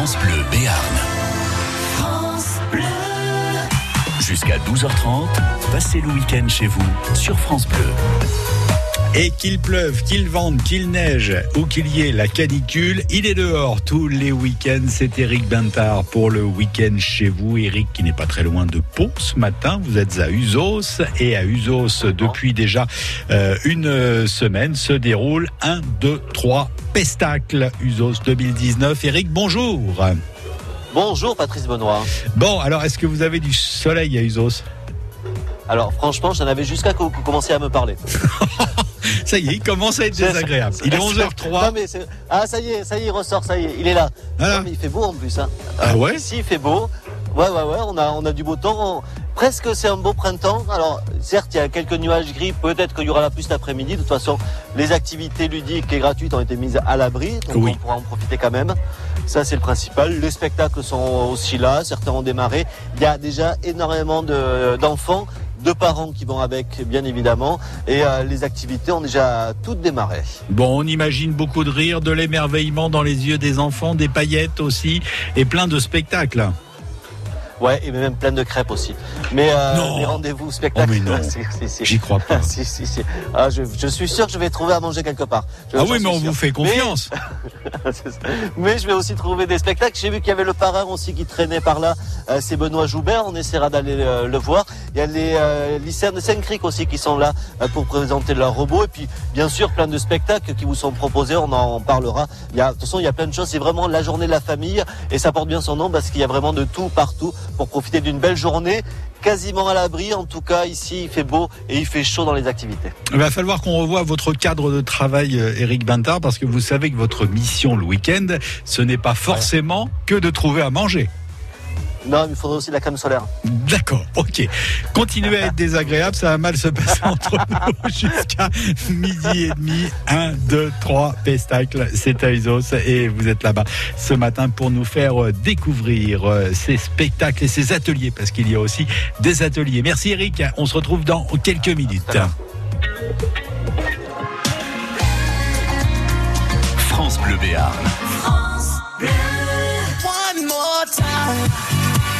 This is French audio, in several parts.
France Bleu Béarn. Jusqu'à 12h30, passez le week-end chez vous sur France Bleu. Et qu'il pleuve, qu'il vente, qu'il neige ou qu'il y ait la canicule, il est dehors tous les week-ends. C'est Eric Bintard pour le week-end chez vous. Eric qui n'est pas très loin de Pau ce matin. Vous êtes à Usos et à Usos depuis déjà euh, une semaine se déroule un, deux, trois pestacles Usos 2019. Eric, bonjour. Bonjour Patrice Benoît. Bon, alors est-ce que vous avez du soleil à Usos Alors franchement, j'en avais jusqu'à que vous commenciez à me parler. Ça y est, il commence à être désagréable. Il est 11h03. mais ah, ça y est, ça y est, il ressort, ça y est, il est là. Non, mais il fait beau en plus. Hein. Ah ouais Ici, il fait beau. Ouais, ouais, ouais, on a, on a du beau temps. Presque, c'est un beau printemps. Alors, certes, il y a quelques nuages gris. Peut-être qu'il y aura la pluie cet après-midi. De toute façon, les activités ludiques et gratuites ont été mises à l'abri. Donc, on pourra en profiter quand même. Ça, c'est le principal. Les spectacles sont aussi là. Certains ont démarré. Il y a déjà énormément d'enfants de parents qui vont avec, bien évidemment. Et euh, les activités ont déjà toutes démarré. Bon, on imagine beaucoup de rire, de l'émerveillement dans les yeux des enfants, des paillettes aussi, et plein de spectacles. Ouais, et même plein de crêpes aussi. Mais euh, les rendez-vous spectacles. Oh, J'y crois pas. si, si, si. Ah, je, je, suis sûr que je vais trouver à manger quelque part. ah oui, mais on vous fait confiance. Mais... je vais aussi trouver des spectacles. J'ai vu qu'il y avait le parrain aussi qui traînait par là. Euh, c'est Benoît Joubert. On essaiera d'aller euh, le voir. Il y a les euh, lycéens de Saint-Cric aussi qui sont là pour présenter leur robot. Et puis, bien sûr, plein de spectacles qui vous sont proposés. On en parlera. Il y a, de toute façon, il y a plein de choses. C'est vraiment la journée de la famille. Et ça porte bien son nom parce qu'il y a vraiment de tout partout pour profiter d'une belle journée quasiment à l'abri. En tout cas, ici, il fait beau et il fait chaud dans les activités. Il va falloir qu'on revoie votre cadre de travail, Eric euh, Bintard, parce que vous savez que votre mission le week-end, ce n'est pas forcément que de trouver à manger. Non, il faudrait aussi de la crème solaire. D'accord, ok. Continuez à être désagréable, ça va mal se passer entre nous jusqu'à midi et demi. 1, 2, 3, Pestacle, c'est à et vous êtes là-bas ce matin pour nous faire euh, découvrir euh, ces spectacles et ces ateliers, parce qu'il y a aussi des ateliers. Merci Eric, on se retrouve dans quelques minutes. France Bleu Béarn. Time.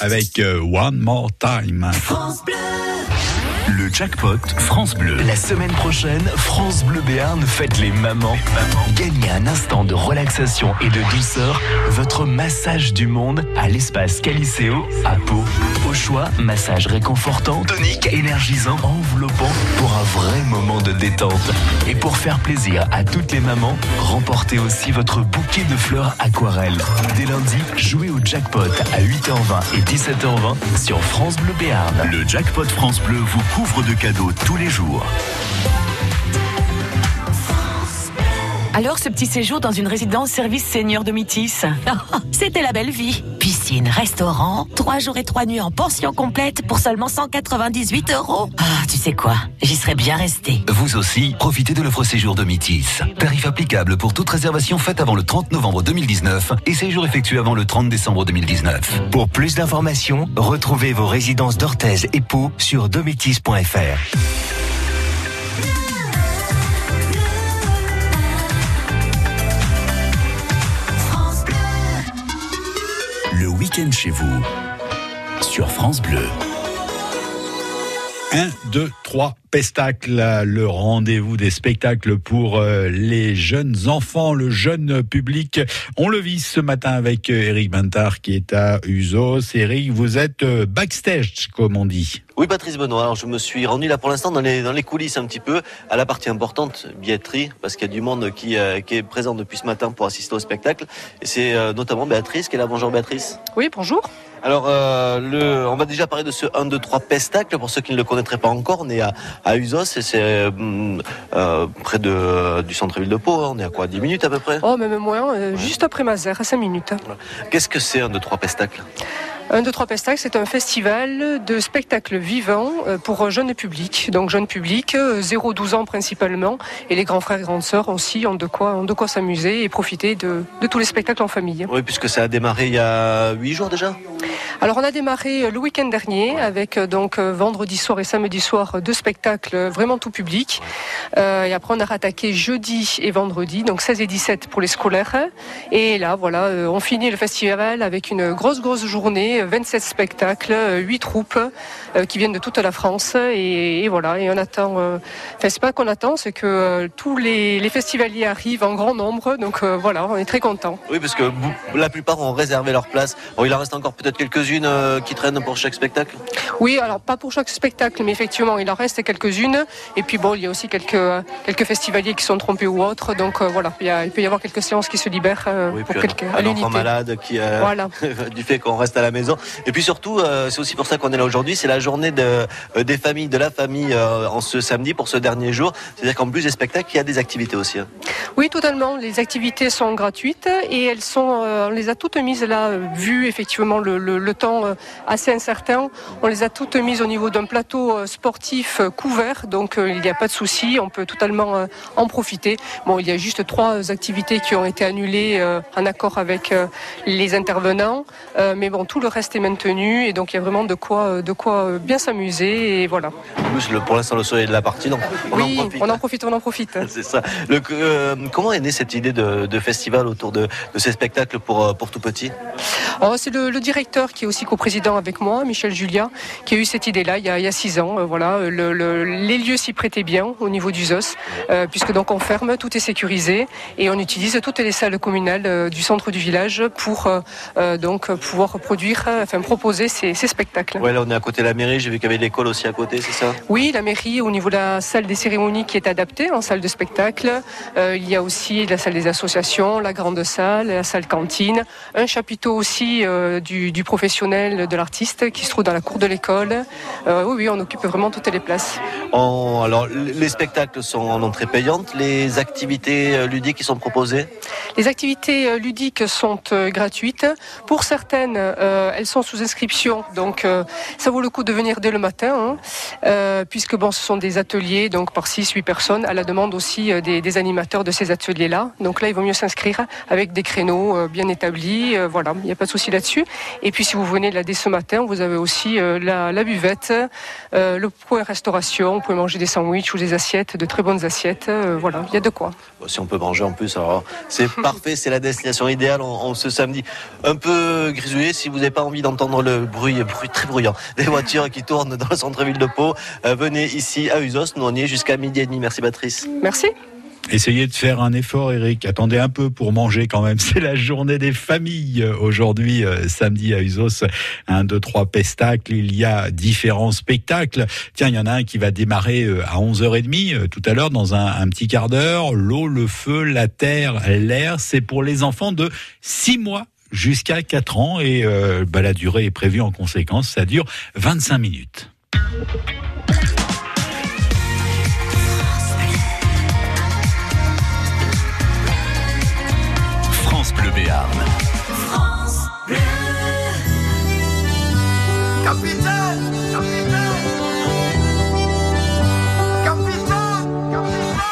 avec euh, One More Time. Le jackpot France Bleu. La semaine prochaine, France Bleu Béarn fête les mamans. Gagnez un instant de relaxation et de douceur, votre massage du monde à l'espace Caliceo à Pau. Au choix, massage réconfortant, tonique, énergisant, enveloppant vrai moment de détente. Et pour faire plaisir à toutes les mamans, remportez aussi votre bouquet de fleurs aquarelles. Dès lundi, jouez au jackpot à 8h20 et 17h20 sur France Bleu Béarn. Le jackpot France Bleu vous couvre de cadeaux tous les jours. Alors, ce petit séjour dans une résidence service senior de Métis C'était la belle vie. Piscine, restaurant, trois jours et trois nuits en pension complète pour seulement 198 euros. Ah, tu sais quoi? J'y serais bien resté. Vous aussi, profitez de l'offre séjour de Métis. Tarif applicable pour toute réservation faite avant le 30 novembre 2019 et séjour effectué avant le 30 décembre 2019. Pour plus d'informations, retrouvez vos résidences d'Orthez et Pau sur dométis.fr. week-end chez vous. Sur France Bleu. 1, 2, 3, Pestacle, le rendez-vous des spectacles pour euh, les jeunes enfants, le jeune public. On le vit ce matin avec euh, Eric Bintard qui est à Usos. Eric, vous êtes euh, backstage, comme on dit. Oui, Patrice Benoît. Alors, je me suis rendu là pour l'instant dans les, dans les coulisses un petit peu, à la partie importante, billetterie, parce qu'il y a du monde qui, euh, qui est présent depuis ce matin pour assister au spectacle. Et c'est euh, notamment Béatrice qui est là. Bonjour Béatrice. Oui, bonjour. Alors, euh, le, on va déjà parler de ce 1, 2, 3 Pestacle. Pour ceux qui ne le connaîtraient pas encore, on est à, à Usos c'est euh, euh, près de, du centre-ville de Pau. Hein. On est à quoi 10 minutes à peu près? Oh, même moins, euh, juste après Mazères, à 5 minutes. Qu'est-ce que c'est un, de trois pestacles? 1, 2, 3 Pestac, c'est un festival de spectacles vivants euh, pour jeunes publics. Donc jeunes publics, euh, 0-12 ans principalement, et les grands frères et grandes sœurs aussi ont de quoi, s'amuser et profiter de, tous les spectacles en famille. Oui, puisque ça a démarré il y a huit jours déjà? Alors on a démarré euh, le week-end dernier avec donc vendredi soir et samedi soir deux spectacles vraiment tout public. Et après on a rattaqué jeudi et vendredi, donc 16 et 17 pour les scolaires. Et là voilà, on finit le festival avec une grosse grosse journée 27 spectacles, euh, 8 troupes euh, qui viennent de toute la France. Et, et voilà, et on attend. euh, Enfin c'est pas qu'on attend, c'est que euh, tous les, les festivaliers arrivent en grand nombre. Donc euh, voilà, on est très contents. Oui, parce que la plupart ont réservé leur place. Bon, il en reste encore peut-être quelques-unes euh, qui traînent pour chaque spectacle? Oui, alors pas pour chaque spectacle, mais effectivement, il en reste quelques-unes. Et puis bon, il y a aussi quelques, euh, quelques festivaliers qui sont trompés ou autres. Donc euh, voilà, il, y a- il peut y avoir quelques séances qui se libèrent euh, Oui, pour puis quelques, un, un enfant malade qui, euh, Voilà. du fait qu'on reste à la maison. Et puis surtout, euh, c'est aussi pour ça qu'on est là aujourd'hui. C'est la journée euh, des familles, de la famille euh, en ce samedi pour ce dernier jour. C'est-à-dire qu'en plus des spectacles, il y a des activités aussi. hein. Oui, totalement. Les activités sont gratuites et elles sont, on les a toutes mises là, vu effectivement le, temps assez incertain. On les a toutes mises au niveau d'un plateau sportif couvert, donc il n'y a pas de souci. On peut totalement en profiter. Bon, il y a juste trois activités qui ont été annulées en accord avec les intervenants, mais bon, tout le reste est maintenu et donc il y a vraiment de quoi, euh, de quoi euh, bien s'amuser et voilà. En plus, le, pour l'instant, le soleil est de la partie, donc on oui, en profite. on en profite, on en profite. C'est ça. Le, euh, comment est née cette idée de, de festival autour de, de ces spectacles pour, pour tout petit? Oh, c'est le, le directeur qui est aussi coprésident avec moi, Michel Julia, qui a eu cette idée-là il, y a six ans. Euh, voilà, les lieux s'y prêtaient bien au niveau du ZOS, puisque donc on ferme, tout est sécurisé et on utilise toutes les salles communales du centre du village pour donc pouvoir produire, enfin proposer ces, spectacles. Ouais, là on est à côté de la mairie. J'ai vu qu'il y avait l'école aussi à côté, c'est ça? Oui, la mairie au niveau de la salle des cérémonies qui est adaptée en salle de spectacle. il y a aussi la salle des associations, la grande salle, la salle cantine, un chapiteau aussi euh, du, professionnel de l'artiste qui se trouve dans la cour de l'école. Euh, oui, oui, on occupe vraiment toutes les places. alors, les spectacles sont en entrée payante, les activités euh, ludiques qui sont proposées? Les activités ludiques sont gratuites. Pour certaines, elles sont sous inscription, donc ça vaut le coup de venir dès le matin, hein. puisque bon, ce sont des ateliers donc par 6-8 personnes, à la demande aussi des, animateurs de ces ateliers-là. Donc là, il vaut mieux s'inscrire avec des créneaux bien établis. voilà, il n'y a pas de souci là-dessus. Et puis si vous venez là dès ce matin, vous avez aussi euh, la, buvette, euh, le point restauration, vous pouvez manger des sandwichs ou des assiettes, de très bonnes assiettes. Euh, voilà, il y a de quoi. Si on peut manger en plus, alors c'est parfait, c'est la destination idéale en, ce samedi. Un peu grisouillé si vous n'avez pas envie d'entendre le bruit, bruit très bruyant des voitures qui tournent dans le centre-ville de Pau. venez ici à Usos, nous on y est jusqu'à midi et demi. Merci Patrice. Merci. Essayez de faire un effort, Eric. Attendez un peu pour manger quand même. C'est la journée des familles aujourd'hui, euh, samedi à Usos. Un, deux, trois pestacles. Il y a différents spectacles. Tiens, il y en a un qui va démarrer euh, à 11h30 euh, tout à l'heure dans un, petit quart d'heure. L'eau, le feu, la terre, l'air. C'est pour les enfants de 6 mois jusqu'à 4 ans et bah, la durée est prévue en conséquence. Ça dure 25 minutes. Le Béarn. France Bleu. Capitaine, capitaine. Capitaine, capitaine.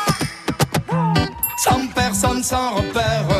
Sans personne, sans repère,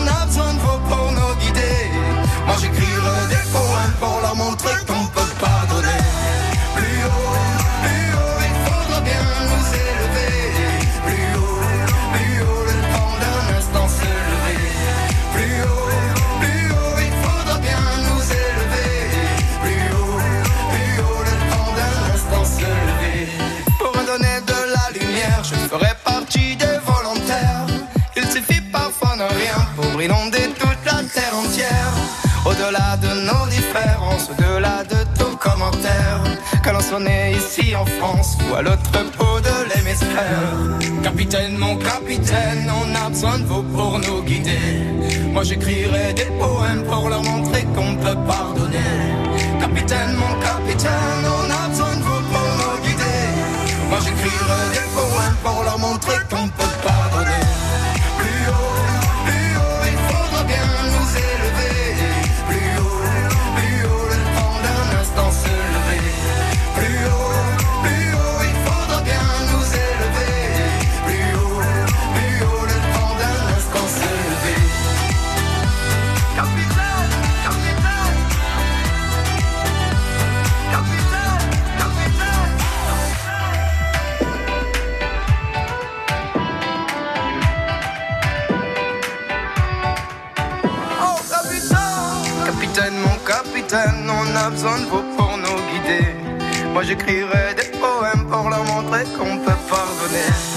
né ici en France ou à l'autre bout de l'hémisphère. Capitaine, mon capitaine, on a besoin de vous pour nous guider. Moi j'écrirai des poèmes pour leur montrer qu'on peut pardonner. Capitaine, mon capitaine, on a besoin de vous pour nous guider. Moi j'écrirai des poèmes pour leur montrer qu'on peut besoin de vous pour nous guider. Moi j'écrirai des poèmes pour leur montrer qu'on peut pardonner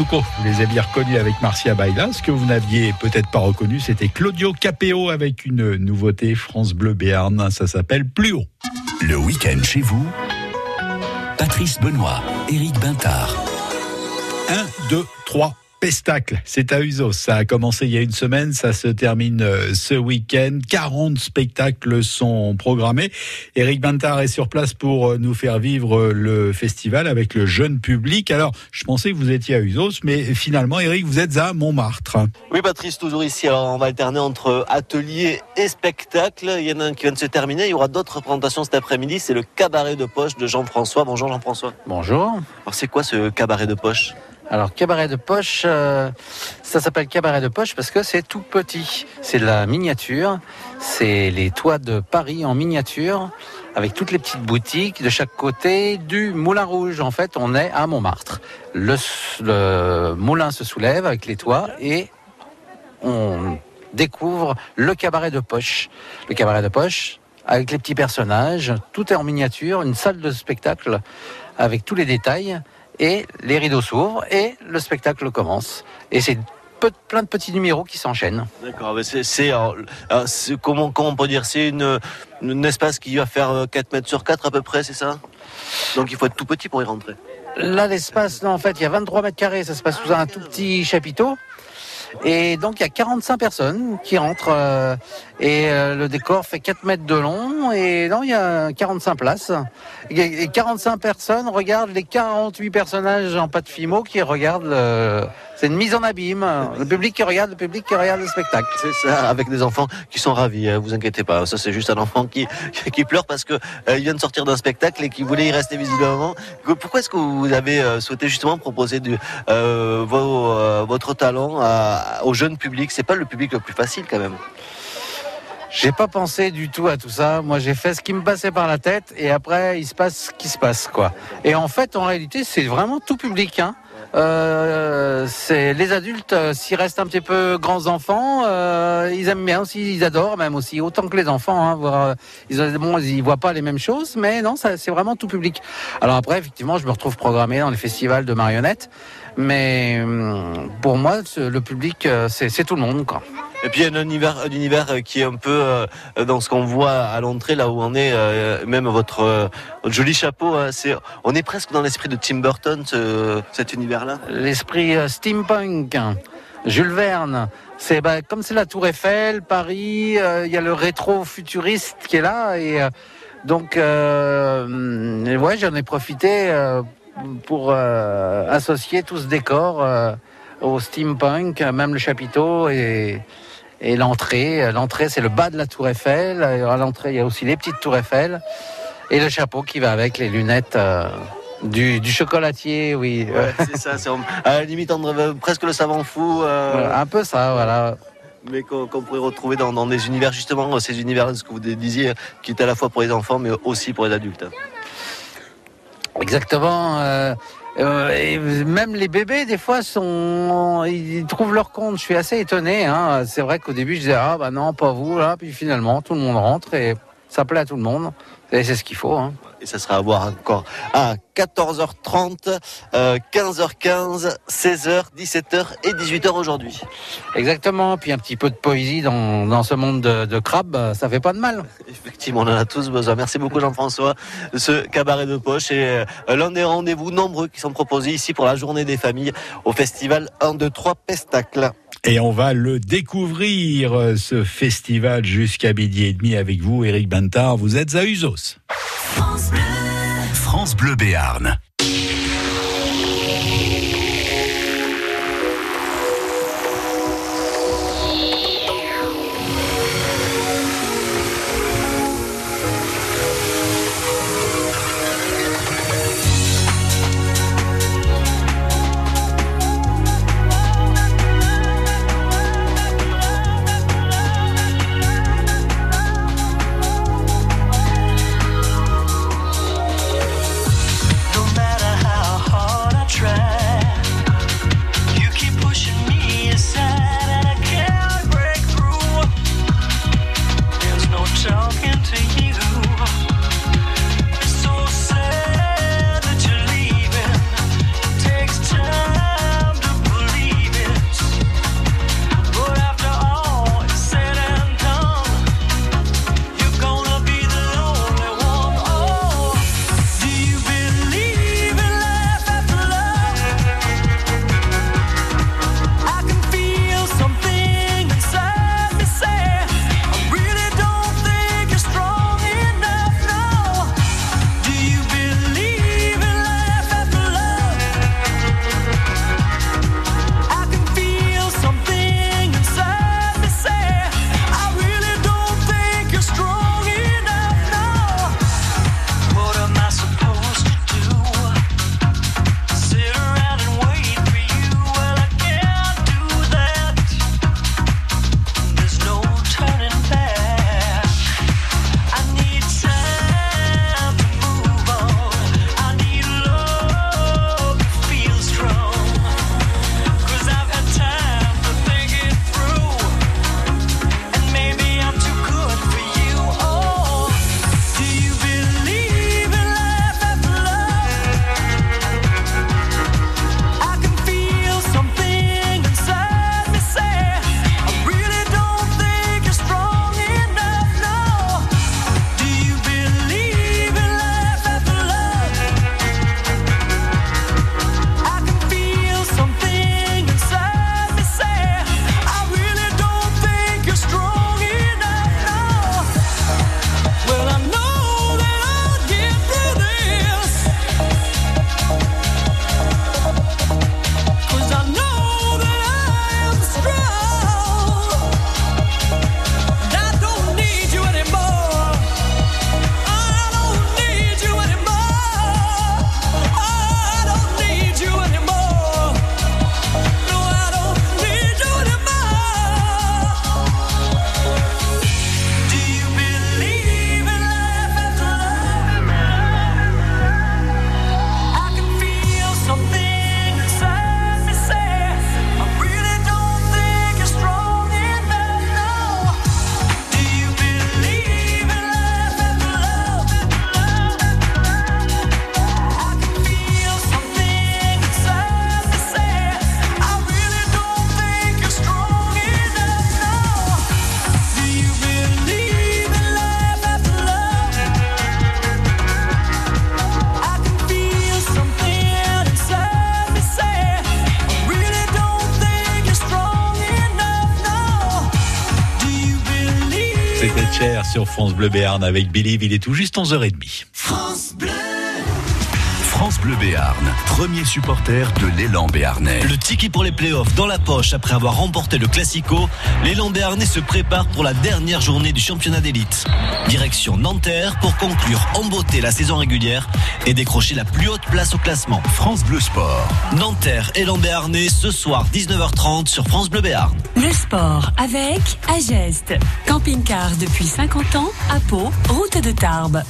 Mitsuko. Vous les aviez reconnus avec Marcia Baila. Ce que vous n'aviez peut-être pas reconnu, c'était Claudio Capéo avec une nouveauté France Bleu Béarn. Ça s'appelle Plus haut. Le week-end chez vous, Patrice Benoît, Éric Bintard. 1, 2, 3. Pestacle, c'est à Usos. Ça a commencé il y a une semaine, ça se termine euh, ce week-end. 40 spectacles sont programmés. Eric Bintard est sur place pour euh, nous faire vivre euh, le festival avec le jeune public. Alors, je pensais que vous étiez à Usos, mais finalement, Eric, vous êtes à Montmartre. Oui, Patrice, toujours ici. Alors, on va alterner entre atelier et spectacle. Il y en a un qui vient de se terminer. Il y aura d'autres représentations cet après-midi. C'est le cabaret de poche de Jean-François. Bonjour, Jean-François. Bonjour. Alors, c'est quoi ce cabaret de poche? Alors cabaret de poche, euh, ça s'appelle cabaret de poche parce que c'est tout petit. C'est de la miniature, c'est les toits de Paris en miniature avec toutes les petites boutiques de chaque côté du Moulin Rouge. En fait, on est à Montmartre. Le, le moulin se soulève avec les toits et on découvre le cabaret de poche. Le cabaret de poche avec les petits personnages, tout est en miniature, une salle de spectacle avec tous les détails et les rideaux s'ouvrent et le spectacle commence. Et c'est peu- plein de petits numéros qui s'enchaînent. D'accord, mais c'est, alors, c'est- comment, comment on peut dire C'est une, un espace qui va faire euh, 4 mètres sur 4 à peu près, c'est ça? Donc il faut être tout petit pour y rentrer. Là, l'espace, non, en fait, il y a 23 mètres carrés, ça se passe sous un tout petit chapiteau. Et donc, il y a 45 personnes qui rentrent. euh, et euh, le décor fait 4 mètres de long. Et non, il y a 45 places. Et et 45 personnes regardent les 48 personnages en pâte fimo qui regardent. le- C'est une mise en abîme. Le public qui regarde, le public qui regarde le spectacle. C'est ça, avec des enfants qui sont ravis, hein, vous inquiétez pas. Ça, c'est juste un enfant qui, qui pleure parce que euh, il vient de sortir d'un spectacle et qui voulait y rester visiblement. Pourquoi est-ce que vous avez euh, souhaité justement proposer du, euh, vos, euh, votre talent à- au jeune public? C'est pas le public le plus facile quand même. J'ai pas pensé du tout à tout ça. Moi, j'ai fait ce qui me passait par la tête et après, il se passe ce qui se passe, quoi. Et en fait, en réalité, c'est vraiment tout public. Hein. Euh, c'est les adultes, euh, s'ils restent un petit peu grands enfants, euh, ils aiment bien aussi, ils adorent même aussi autant que les enfants. Hein, voir, euh, ils, ont- bon, ils voient pas les mêmes choses, mais non, c'est vraiment tout public. Alors après, effectivement, je me retrouve programmé dans les festivals de marionnettes, mais hum, pour moi, le public, euh, c'est tout le monde, quoi. Et puis il y a un univers, un univers euh, qui est un peu euh, dans ce qu'on voit à l'entrée, là où on est, euh, même votre, euh, votre joli chapeau. hein, c'est, on est presque dans l'esprit de Tim Burton, ce- cet univers-là. l'esprit euh, steampunk. Jules Verne, c'est bah, comme c'est la Tour Eiffel, Paris, euh, il y a le rétro futuriste qui est là et euh, donc euh, ouais j'en ai profité euh, pour euh, associer tout ce décor euh, au steampunk, même le chapiteau et et l'entrée. L'entrée c'est le bas de la Tour Eiffel. À l'entrée il y a aussi les petites Tours Eiffel et le chapeau qui va avec les lunettes. euh, du, du chocolatier, oui. Ouais, c'est ça, c'est à la limite on presque le savant fou. euh, Voilà, un peu ça, voilà. mais qu'on qu'on pourrait retrouver dans, dans des univers justement ces univers ce que vous disiez qui est à la fois pour les enfants mais aussi pour les adultes Exactement. euh, euh, même les bébés, des fois, sont, ils trouvent leur compte. Je suis assez étonné. Hein. C'est vrai qu'au début, je disais ah bah non, pas vous là. Puis finalement, tout le monde rentre et ça plaît à tout le monde. Et c'est ce qu'il faut. Hein. et ça sera à voir encore à 14h30 euh, 15h15 16h 17h et 18h aujourd'hui Exactement. Puis un petit peu de poésie dans, dans ce monde de, de crabes, ça fait pas de mal. effectivement on en a tous besoin merci beaucoup Jean-François ce cabaret de poche et euh, l'un des rendez-vous nombreux qui sont proposés ici pour la journée des familles au festival 1 2 3 Pestacle Et on va le découvrir, euh, ce festival, jusqu'à midi et demi avec vous, Eric Bintard. Vous êtes à Usos. France Bleu Béarn. No matter France Bleu Béarn avec Believe. Il est tout juste 11h30. France Bleu. France Bleu Béarn, premier supporter de l'élan béarnais. Le ticket pour les playoffs dans la poche après avoir remporté le Classico, l'élan béarnais se prépare pour la dernière journée du championnat d'élite. Direction Nanterre pour conclure en beauté la saison régulière et décrocher la plus haute place au classement. France Bleu Sport. Nanterre, élan béarnais ce soir 19h30 sur France Bleu Béarn. Le sport avec Ageste. Camping-car depuis 50 ans à Pau, route de Tarbes.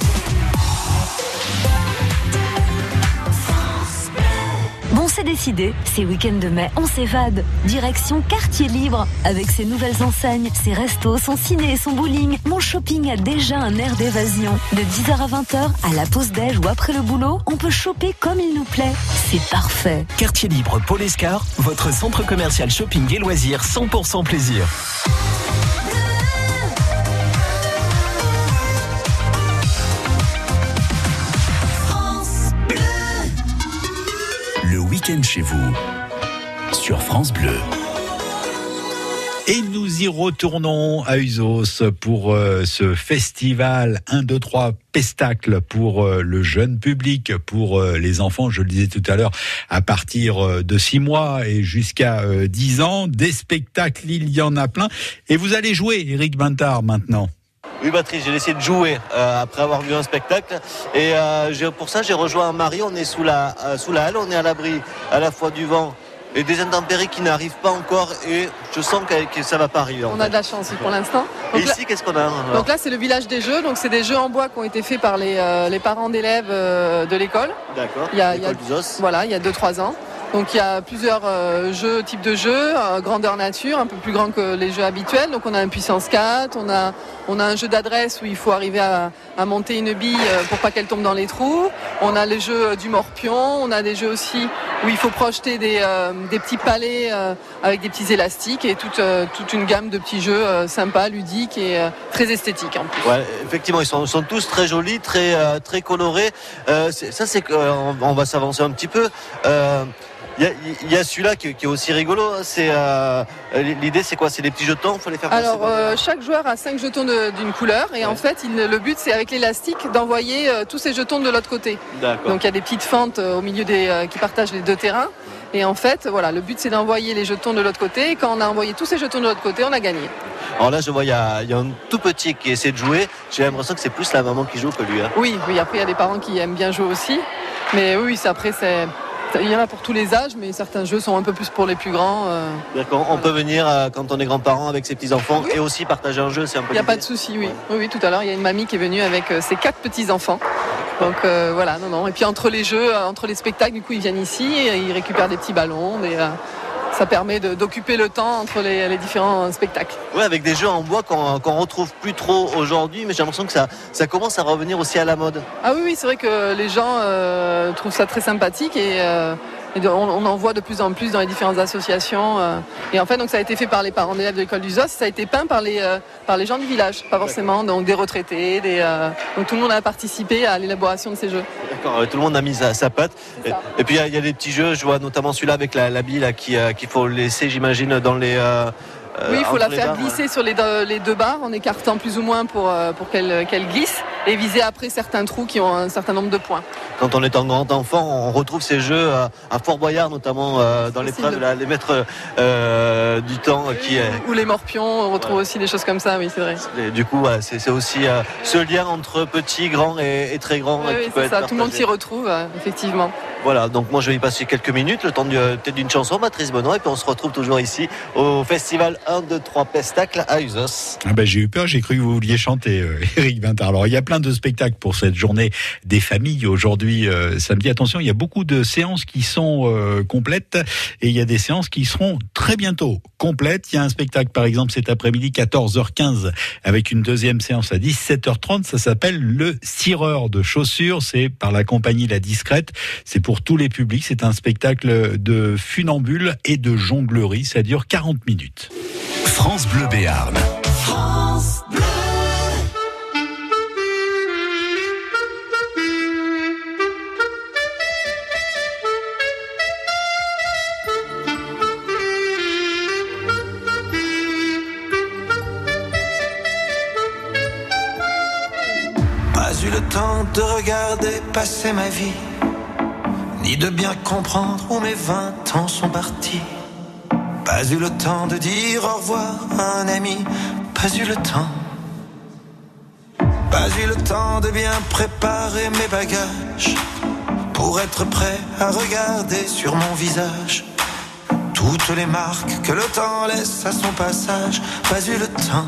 Décidé. Ces week-ends de mai, on s'évade. Direction quartier libre. Avec ses nouvelles enseignes, ses restos, son ciné et son bowling, mon shopping a déjà un air d'évasion. De 10h à 20h, à la pause déj ou après le boulot, on peut choper comme il nous plaît. C'est parfait. Quartier libre Paul Escar, votre centre commercial shopping et loisirs 100% plaisir. Chez vous. Sur France Bleu. Et nous y retournons à Usos pour euh, ce festival 1, 2, 3 pestacle pour euh, le jeune public, pour euh, les enfants, je le disais tout à l'heure, à partir de 6 mois et jusqu'à euh, 10 ans. Des spectacles, il y en a plein. Et vous allez jouer, Eric Bintard, maintenant. Oui, Patrice, j'ai essayé de jouer euh, après avoir vu un spectacle. Et euh, pour ça, j'ai rejoint Marie. On est sous la, euh, sous la halle, on est à l'abri à la fois du vent et des intempéries qui n'arrivent pas encore. Et je sens que, ça va pas arriver. On fait. a de la chance pour l'instant. Et là- ici, qu'est-ce qu'on a alors Donc là, c'est le village des jeux. Donc c'est des jeux en bois qui ont été faits par les, euh, les parents d'élèves euh, de l'école. D'accord. Il y a, il y voilà, il y a 2-3 ans. Donc il y a plusieurs euh, jeux, types de jeux, euh, grandeur nature, un peu plus grand que les jeux habituels. Donc on a un puissance 4, on a, on a un jeu d'adresse où il faut arriver à, monter une bille euh, pour pas qu'elle tombe dans les trous. On a les jeux du morpion, on a des jeux aussi où il faut projeter des, des petits euh, avec des petits élastiques et toute, toute une gamme de petits jeux sympas, ludiques et très esthétiques en plus. Ouais, effectivement, ils sont, sont tous très jolis, très, très colorés. Ça, c'est que, euh, on, on va s'avancer un petit peu. Il y a, celui-là qui, qui est aussi rigolo. hein, C'est euh, l'idée, c'est quoi? C'est des petits jetons. Il faut les faire passer Alors, euh, chaque joueur a 5 jetons d'une couleur et en fait, il- le but, c'est avec l'élastique d'envoyer euh, tous ces jetons de l'autre côté. Donc, il y a des petites fentes au milieu des, qui partagent les deux terrains. Et en fait, voilà, le but, c'est d'envoyer les jetons de l'autre côté. Et quand on a envoyé tous ces jetons de l'autre côté, on a gagné. Alors là, je vois, il y, a, il y a un tout petit qui essaie de jouer. J'ai l'impression que c'est plus la maman qui joue que lui. hein. Oui, oui, après, il y a des parents qui aiment bien jouer aussi. Mais oui, après, c'est. Il y en a pour tous les âges, mais certains jeux sont un peu plus pour les plus grands. euh. On peut venir euh, quand on est grand-parent avec ses petits-enfants et aussi partager un jeu. C'est un peu Il n'y a pas de souci, oui. oui. Oui, tout à l'heure, il y a une mamie qui est venue avec euh, ses quatre petits-enfants. Donc euh, voilà, non, non. Et puis entre les jeux, entre les spectacles, du coup, ils viennent ici, et ils récupèrent des petits ballons. Des, euh, ça permet d'occuper le temps entre les, les différents spectacles. Ouais, avec des jeux en bois qu'on qu'on retrouve plus trop aujourd'hui, mais j'ai l'impression que ça, ça commence à revenir aussi à la mode. Ah oui, oui, c'est vrai que les gens euh, trouvent ça très sympathique et, euh, et on, on en voit de plus en plus dans les différentes associations. euh. et en fait, donc ça a été fait par les parents d'élèves de l'école du ZOS, ça a été peint par les, euh, par les gens du village, pas forcément donc des retraités. Des, euh, donc tout le monde a participé à l'élaboration de ces jeux. D'accord, tout le monde a mis sa, sa patte. Et, et puis il y a- il y, a des petits jeux, je vois notamment celui-là avec la, la bille là, qui, qu'il faut laisser, j'imagine, dans les. euh, Oui, il faut la faire barres, glisser sur les deux, les deux barres en écartant plus ou moins pour, euh, pour qu'elle qu'elle glisse et viser après certains trous qui ont un certain nombre de points. Quand on est un grand enfant, on retrouve ces jeux euh, à Fort Boyard, notamment euh, dans l'épreuve, là, les maîtres euh, du temps qui est. Ou les morpions, on retrouve aussi des choses comme ça, oui, c'est vrai. Et du coup, c'est aussi euh, ce lien entre petit, grand et, et très grand Oui, euh, oui, qui peut c'est être ça, tout le monde s'y retrouve, euh, effectivement. Voilà, donc moi je vais y passer quelques minutes, le temps euh, peut-être d'une chanson, Patrice Benoît, et puis on se retrouve toujours ici au festival 1, 2, 3 Pestacle à Usos. Ah ben, j'ai eu peur, j'ai cru que vous vouliez chanter, euh, Eric Bintard. Alors, il y a plein de spectacles pour cette journée des familles aujourd'hui, euh, samedi. Attention, il y a beaucoup de séances qui sont euh, complètes et il y a des séances qui seront très bientôt complètes. Il y a un spectacle, par exemple, cet après-midi, 14h15, avec une deuxième séance à 17h30. Ça s'appelle Le Cireur de chaussures. C'est par la compagnie La Discrète. C'est pour tous les publics. C'est un spectacle de funambule et de jonglerie. Ça dure 40 minutes. France Bleu Béarn. France Bleu. temps de regarder passer ma vie, ni de bien comprendre où mes vingt ans sont partis. Pas eu le temps de dire au revoir à un ami, pas eu le temps. Pas eu le temps de bien préparer mes bagages pour être prêt à regarder sur mon visage toutes les marques que le temps laisse à son passage. Pas eu le temps.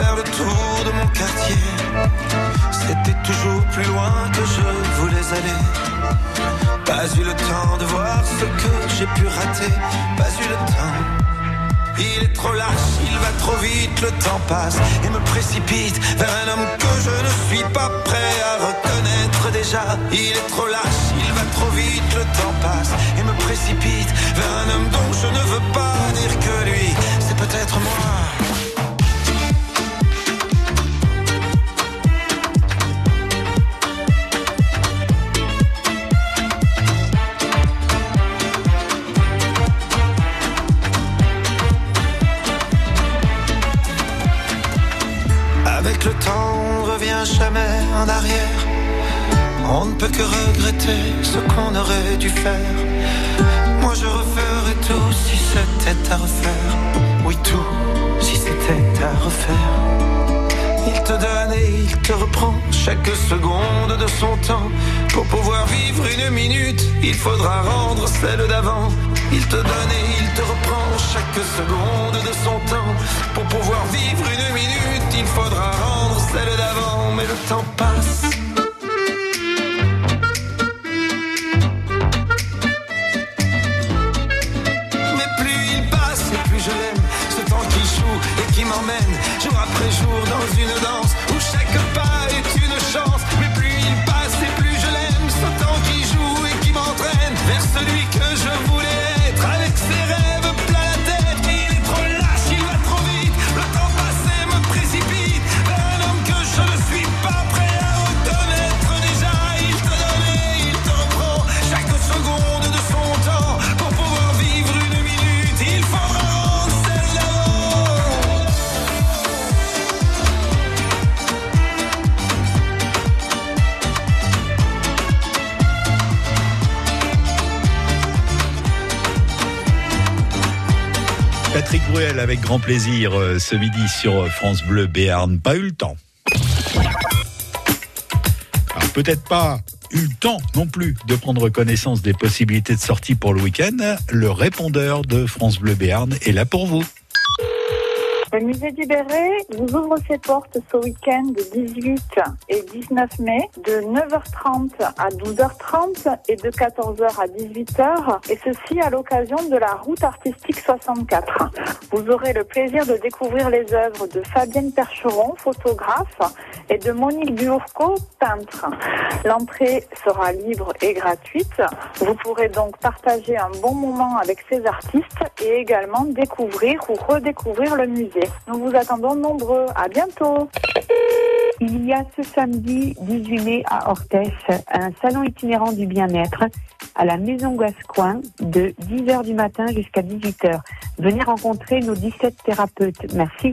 Faire le tour de mon quartier. C'était toujours plus loin que je voulais aller. Pas eu le temps de voir ce que j'ai pu rater. Pas eu le temps. Il est trop lâche, il va trop vite, le temps passe et me précipite vers un homme que je ne suis pas prêt à reconnaître déjà. Il est trop lâche, il va trop vite, le temps passe et me précipite vers un homme dont je ne veux pas dire que lui, c'est peut-être moi. On ne peut que regretter ce qu'on aurait dû faire. Moi je referais tout si c'était à refaire. Oui, tout si c'était à refaire. Il te donne et il te reprend chaque seconde de son temps. Pour pouvoir vivre une minute, il faudra rendre celle d'avant. Il te donne et il te reprend chaque seconde de son temps. Pour pouvoir vivre une minute, il faudra rendre celle d'avant. Mais le temps passe. Avec grand plaisir euh, ce midi sur France Bleu Béarn. Pas eu le temps. Peut-être pas eu le temps non plus de prendre connaissance des possibilités de sortie pour le week-end. Le répondeur de France Bleu Béarn est là pour vous. Le musée du vous ouvre ses portes ce week-end de 18 et 19 mai de 9h30 à 12h30 et de 14h à 18h et ceci à l'occasion de la route artistique 64. Vous aurez le plaisir de découvrir les œuvres de Fabienne Percheron, photographe, et de Monique Duourco, peintre. L'entrée sera libre et gratuite. Vous pourrez donc partager un bon moment avec ces artistes et également découvrir ou redécouvrir le musée. Nous vous attendons nombreux. À bientôt. Il y a ce samedi 18 mai à Orthès un salon itinérant du bien-être à la Maison Gascoin de 10h du matin jusqu'à 18h. Venez rencontrer nos 17 thérapeutes. Merci.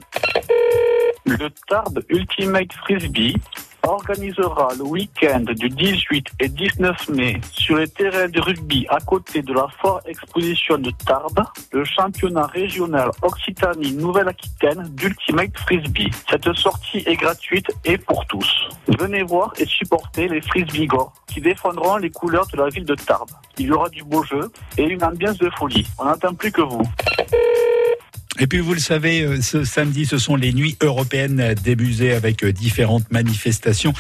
Le Tarbes Ultimate Frisbee organisera le week-end du 18 et 19 mai sur les terrains de rugby à côté de la Fort Exposition de Tarbes le championnat régional Occitanie Nouvelle-Aquitaine d'Ultimate Frisbee. Cette sortie est gratuite et pour tous. Venez voir et supporter les Frisbeegors qui défendront les couleurs de la ville de Tarbes. Il y aura du beau jeu et une ambiance de folie. On n'attend plus que vous. Et puis vous le savez, euh, ce samedi, ce sont les nuits européennes des musées avec euh, différentes manifestations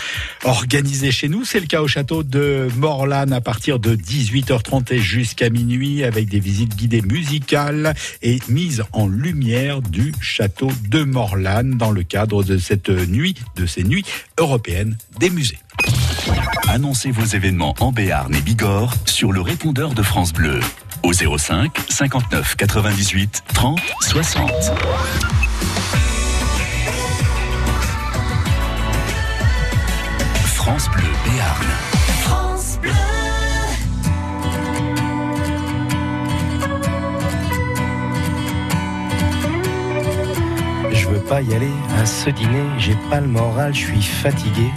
organisées chez nous. C'est le cas au château de Morlan à partir de 18h30 et jusqu'à minuit avec des visites guidées musicales et mise en lumière du château de Morlan dans le cadre de cette nuit, de ces nuits européennes des musées. Annoncez vos événements en Béarn et Bigorre sur le répondeur de France Bleu au 05 59 98 30 60. France Bleu Béarn. France Bleu. Je veux pas y aller à ce dîner, j'ai pas le moral, je suis fatigué.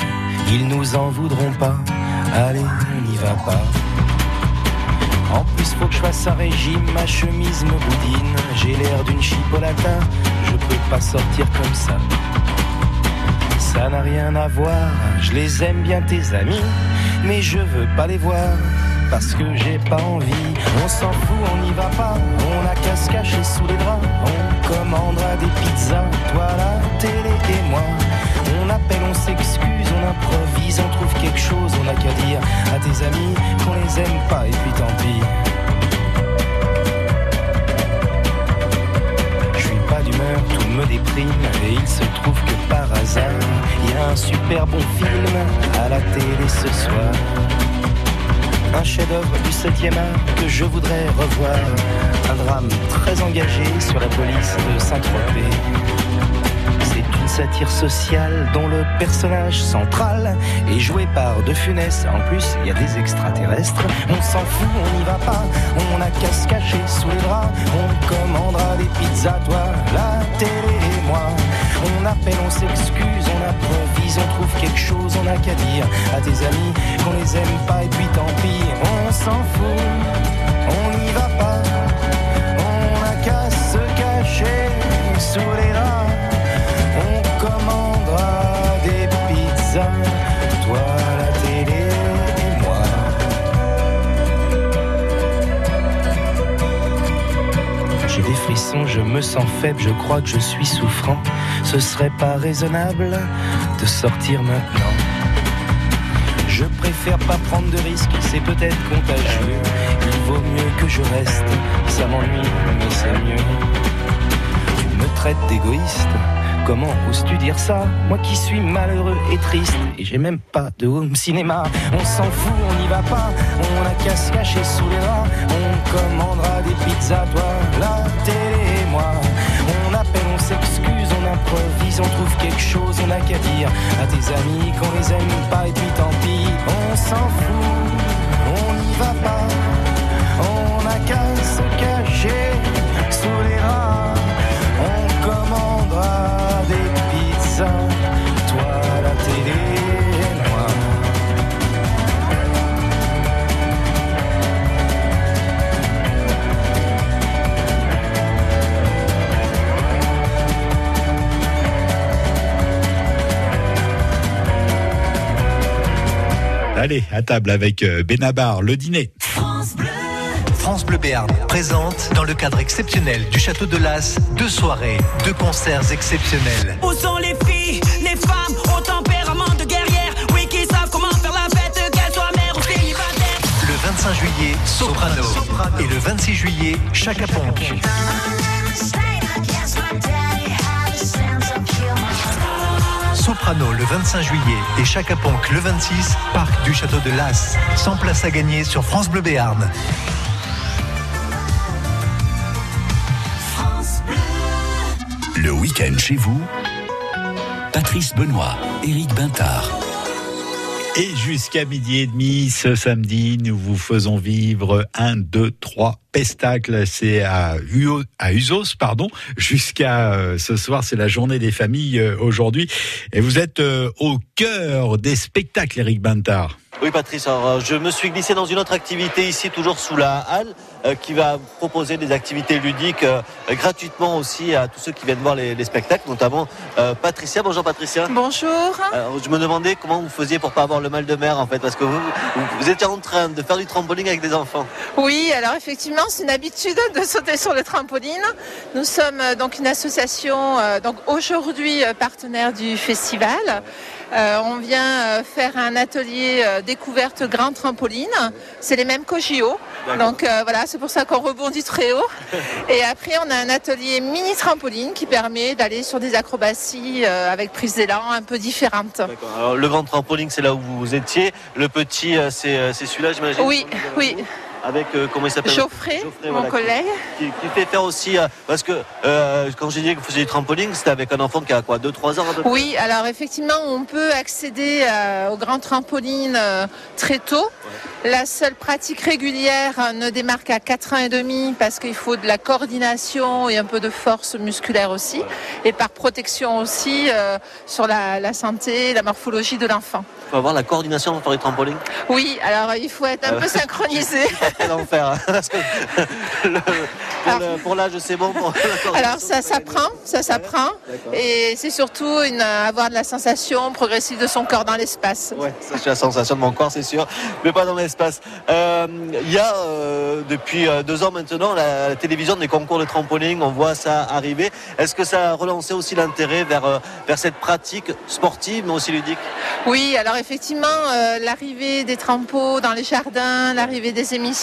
Ils nous en voudront pas, allez, on n'y va pas. En plus, faut que je fasse un régime, ma chemise me boudine. J'ai l'air d'une chipolata, je peux pas sortir comme ça. Ça n'a rien à voir, je les aime bien tes amis, mais je veux pas les voir. Parce que j'ai pas envie, on s'en fout, on n'y va pas, on a qu'à se cacher sous les draps, on commandera des pizzas, toi la télé et moi. On appelle, on s'excuse, on improvise, on trouve quelque chose, on a qu'à dire à tes amis qu'on les aime pas et puis tant pis. Je suis pas d'humeur, tout me déprime et il se trouve que par hasard, il y a un super bon film à la télé ce soir. Un chef-d'œuvre du 7e art que je voudrais revoir. Un drame très engagé sur la police de Saint-Tropez. Satire sociale dont le personnage central est joué par De Funès. En plus, il y a des extraterrestres. On s'en fout, on n'y va pas. On a qu'à se cacher sous les draps. On commandera des pizzas, toi, la télé et moi. On appelle, on s'excuse, on improvise, on trouve quelque chose, on a qu'à dire à tes amis qu'on les aime pas et puis tant pis, on s'en fout, on n'y va pas, Je me sens faible, je crois que je suis souffrant. Ce serait pas raisonnable de sortir maintenant. Je préfère pas prendre de risques, c'est peut-être contagieux. Il vaut mieux que je reste, ça m'ennuie, mais c'est mieux. Tu me traites d'égoïste, comment oses-tu dire ça? Moi qui suis malheureux et triste, et j'ai même pas de home cinéma. On s'en fout, on n'y va pas, on a qu'à se cacher sous les draps. On commandera des pizzas, toi, la télé On appelle, on s'excuse, on improvise, on trouve quelque chose, on a qu'à dire à tes amis qu'on les aime pas et puis tant pis, on s'en fout, on n'y va pas, on a qu'à se cacher sous les rats, on commandera des pizzas, Allez, à table avec euh, Benabar, le dîner. France Bleu. France Bleu Béarn présente, dans le cadre exceptionnel du Château de Las, deux soirées, deux concerts exceptionnels. Où sont les filles, les femmes au tempérament de guerrière? Oui, qui savent comment faire la fête, qu'elles soient mères ou célibataires Le 25 juillet, Soprano. Et le 26 juillet, Chaka Ponk. Soprano le 25 juillet et Chaka Ponk le 26, parc du Château de Las. 100 places à gagner sur France Bleu Béarn. Le week-end chez vous, Patrice Benoît, Éric Bintard. Et jusqu'à midi et demi ce samedi, nous vous faisons vivre un, deux, trois pestacles. C'est à, à Usos, pardon. Jusqu'à euh, ce soir, c'est la journée des familles euh, aujourd'hui. Et vous êtes euh, au cœur des spectacles, Éric Bintard. Oui Patrice, alors, je me suis glissé dans une autre activité ici, toujours sous la halle. Euh, qui va proposer des activités ludiques euh, gratuitement aussi à tous ceux qui viennent voir les, les spectacles, notamment euh, Patricia. Bonjour Patricia. Bonjour. Alors, je me demandais comment vous faisiez pour pas avoir le mal de mer en fait, parce que vous, vous, étiez en train de faire du trampoline avec des enfants. Oui, alors effectivement, c'est une habitude de sauter sur le trampoline. Nous sommes donc une association, donc aujourd'hui partenaire du festival. Euh, on vient euh, faire un atelier euh, découverte grand trampoline. C'est les mêmes qu'au. Donc voilà, c'est pour ça qu'on rebondit très haut. Et après, on a un atelier mini trampoline qui permet d'aller sur des acrobaties avec prise d'élan un peu différentes. Alors, le grand trampoline, c'est là où vous étiez. Le petit, c'est c'est celui-là, j'imagine? Oui, oui. Avec euh, comment il s'appelle Geoffrey, mon voilà, collègue. Qui, qui fait faire aussi, euh, parce que euh, quand j'ai dit que vous faisiez du trampoline, c'était avec un enfant qui a quoi, 2-3 ans à peu près Oui, alors effectivement, on peut accéder euh, au grand trampoline très tôt. La seule pratique régulière ne démarre qu'à 4 ans et demi parce qu'il faut de la coordination et un peu de force musculaire aussi. Et par protection aussi sur la, la santé, la morphologie de l'enfant. Il faut avoir la coordination pour faire du trampoline? Oui, alors il faut être un peu synchronisé. Quel enfer. hein, parce que le- pour le- pour l'âge, c'est bon. Pour Alors ça s'apprend, ça s'apprend. Et c'est surtout une, avoir de la sensation progressive de son corps dans l'espace. Ouais, ça c'est la sensation de mon corps, c'est sûr, mais pas dans l'espace. Euh, Il y a euh, depuis euh, deux ans maintenant la, la télévision des concours de trampoline, on voit ça arriver. Est-ce que ça a relancé aussi l'intérêt vers, vers cette pratique sportive, mais aussi ludique? Oui, alors effectivement, euh, l'arrivée des trampots dans les jardins, l'arrivée des émissions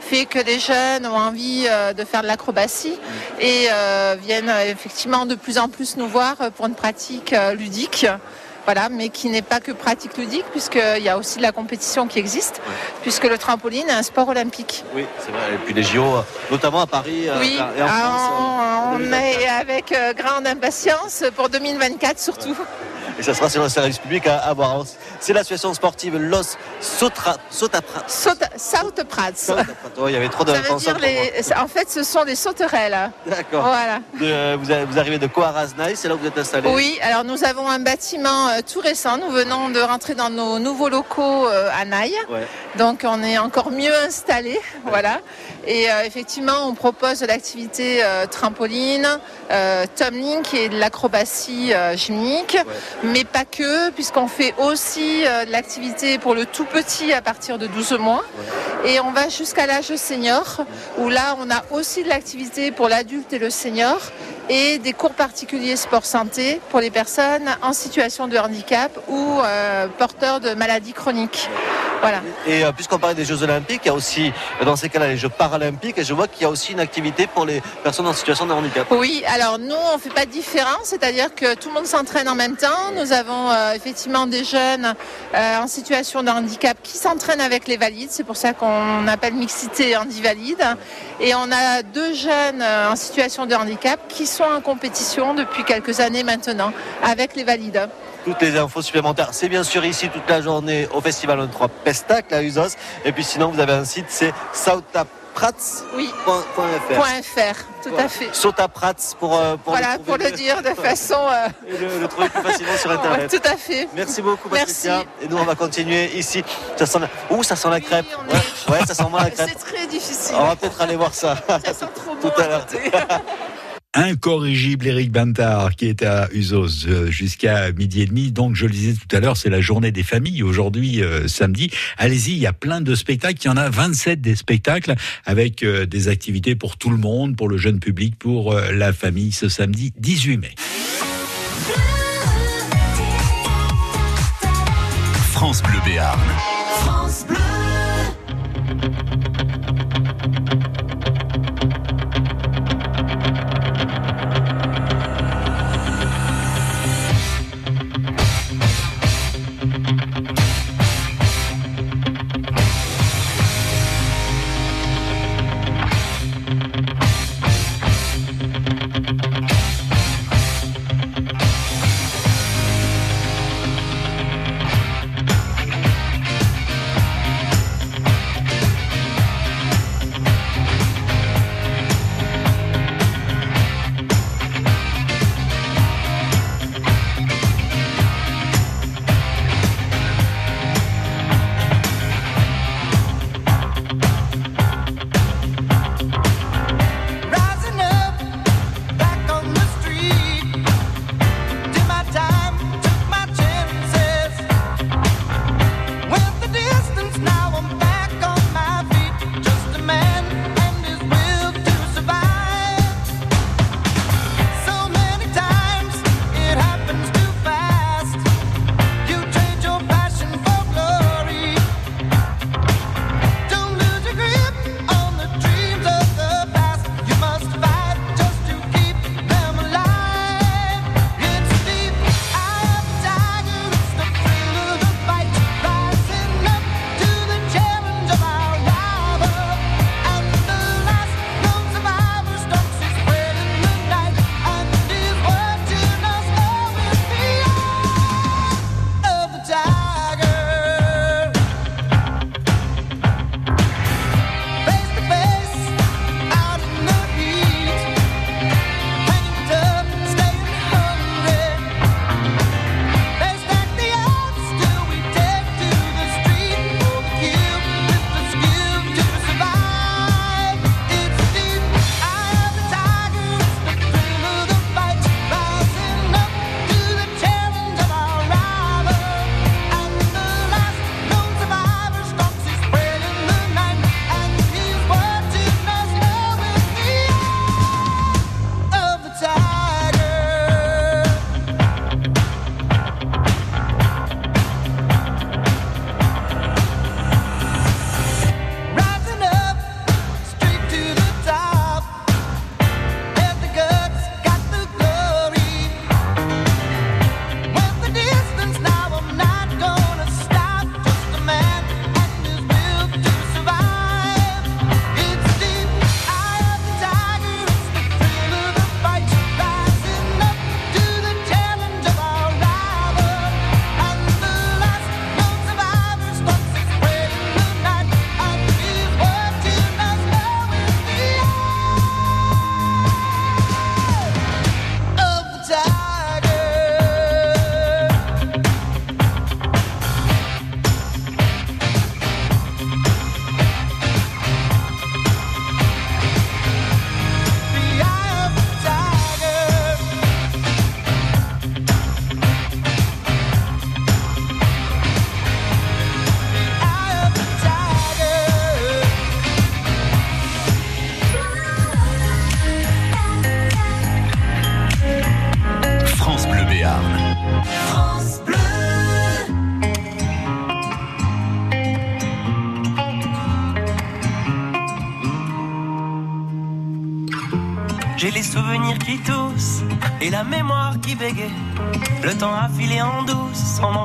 fait que les jeunes ont envie euh, de faire de l'acrobatie et euh, viennent euh, effectivement de plus en plus nous voir pour une pratique ludique. Voilà, mais qui n'est pas que pratique ludique, puisqu'il y a aussi de la compétition qui existe, puisque le trampoline est un sport olympique. Oui, c'est vrai. Et puis les JO, notamment à Paris Oui, et en France. on, on est avec grande impatience pour 2024 surtout. Et ça sera sur le service public à, à voir. C'est l'association sportive Los Sotra, South Prats. Oh, il y avait trop de Ça veut consonnes dire pour moi. les, en fait, ce sont des sauterelles. D'accord. Voilà. De- euh, vous, arrivez de Coarasnaï, c'est là où vous êtes installé Oui, alors nous avons un bâtiment euh, tout récent. Nous venons de rentrer dans nos nouveaux locaux euh, à Naï. Ouais. Donc on est encore mieux installé. Voilà. Et euh, effectivement, on propose de l'activité trampoline, tumbling qui est de l'acrobatie gymnique, mais pas que, puisqu'on fait aussi euh, de l'activité pour le tout petit à partir de 12 mois. Et on va jusqu'à l'âge senior, où là, on a aussi de l'activité pour l'adulte et le senior, et des cours particuliers sport santé pour les personnes en situation de handicap ou euh, porteurs de maladies chroniques. Voilà. Et euh, puisqu'on parlait des Jeux Olympiques, il y a aussi, dans ces cas-là, les Jeux Paralympiques, et je vois qu'il y a aussi une activité pour les personnes en situation de handicap. Oui, alors nous, on ne fait pas de différence, c'est-à-dire que tout le monde s'entraîne en même temps. Nous avons euh, effectivement des jeunes euh, en situation de handicap qui s'entraînent avec les valides, c'est pour ça qu'on appelle mixité handi-valide. Et on a deux jeunes euh, en situation de handicap qui sont en compétition depuis quelques années maintenant avec les valides. Toutes les infos supplémentaires, c'est bien sûr ici toute la journée au Festival 23 Pestac, la Usos. Et puis sinon, vous avez un site, c'est sautaprats.fr. Oui. Point .fr, tout à fait. Sautaprats pour, euh, pour voilà, le pour le dire de façon... euh, et le, le trouver plus facilement sur Internet. tout à fait. Merci beaucoup Patricia. Merci. Et nous on va continuer ici. Ça sent la... Ouh, ça sent la crêpe. Ouais, ouais, ça sent moins la crêpe. C'est très difficile. On va peut-être aller voir ça. Tout à l'heure. Incorrigible Eric Bantard qui est à Usos euh, jusqu'à midi et demi. Donc je le disais tout à l'heure, c'est la journée des familles aujourd'hui euh, samedi. Allez-y, il y a plein de spectacles, il y en a 27 des spectacles avec euh, des activités pour tout le monde, pour le jeune public, pour la famille ce samedi 18 mai. France Bleu Béarn.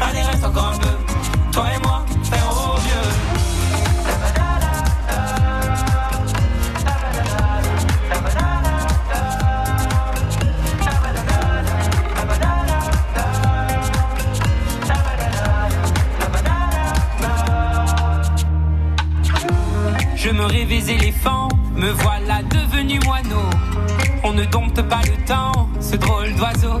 allez reste encore un peu. Toi et moi, faire au mieux. Je me rêvais éléphant, me voilà devenu moineau. On ne dompte pas le temps, ce drôle d'oiseau.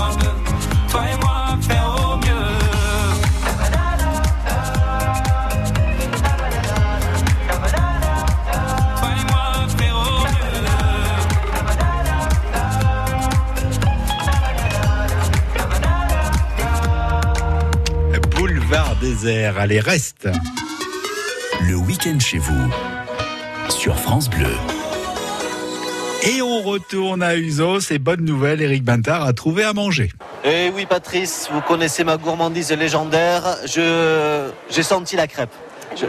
Allez reste. Le week-end chez vous sur France Bleu. Et on retourne à Uzos et bonne nouvelle, Eric Bintard a trouvé à manger. Eh oui, Patrice, vous connaissez ma gourmandise légendaire. Je, j'ai senti la crêpe.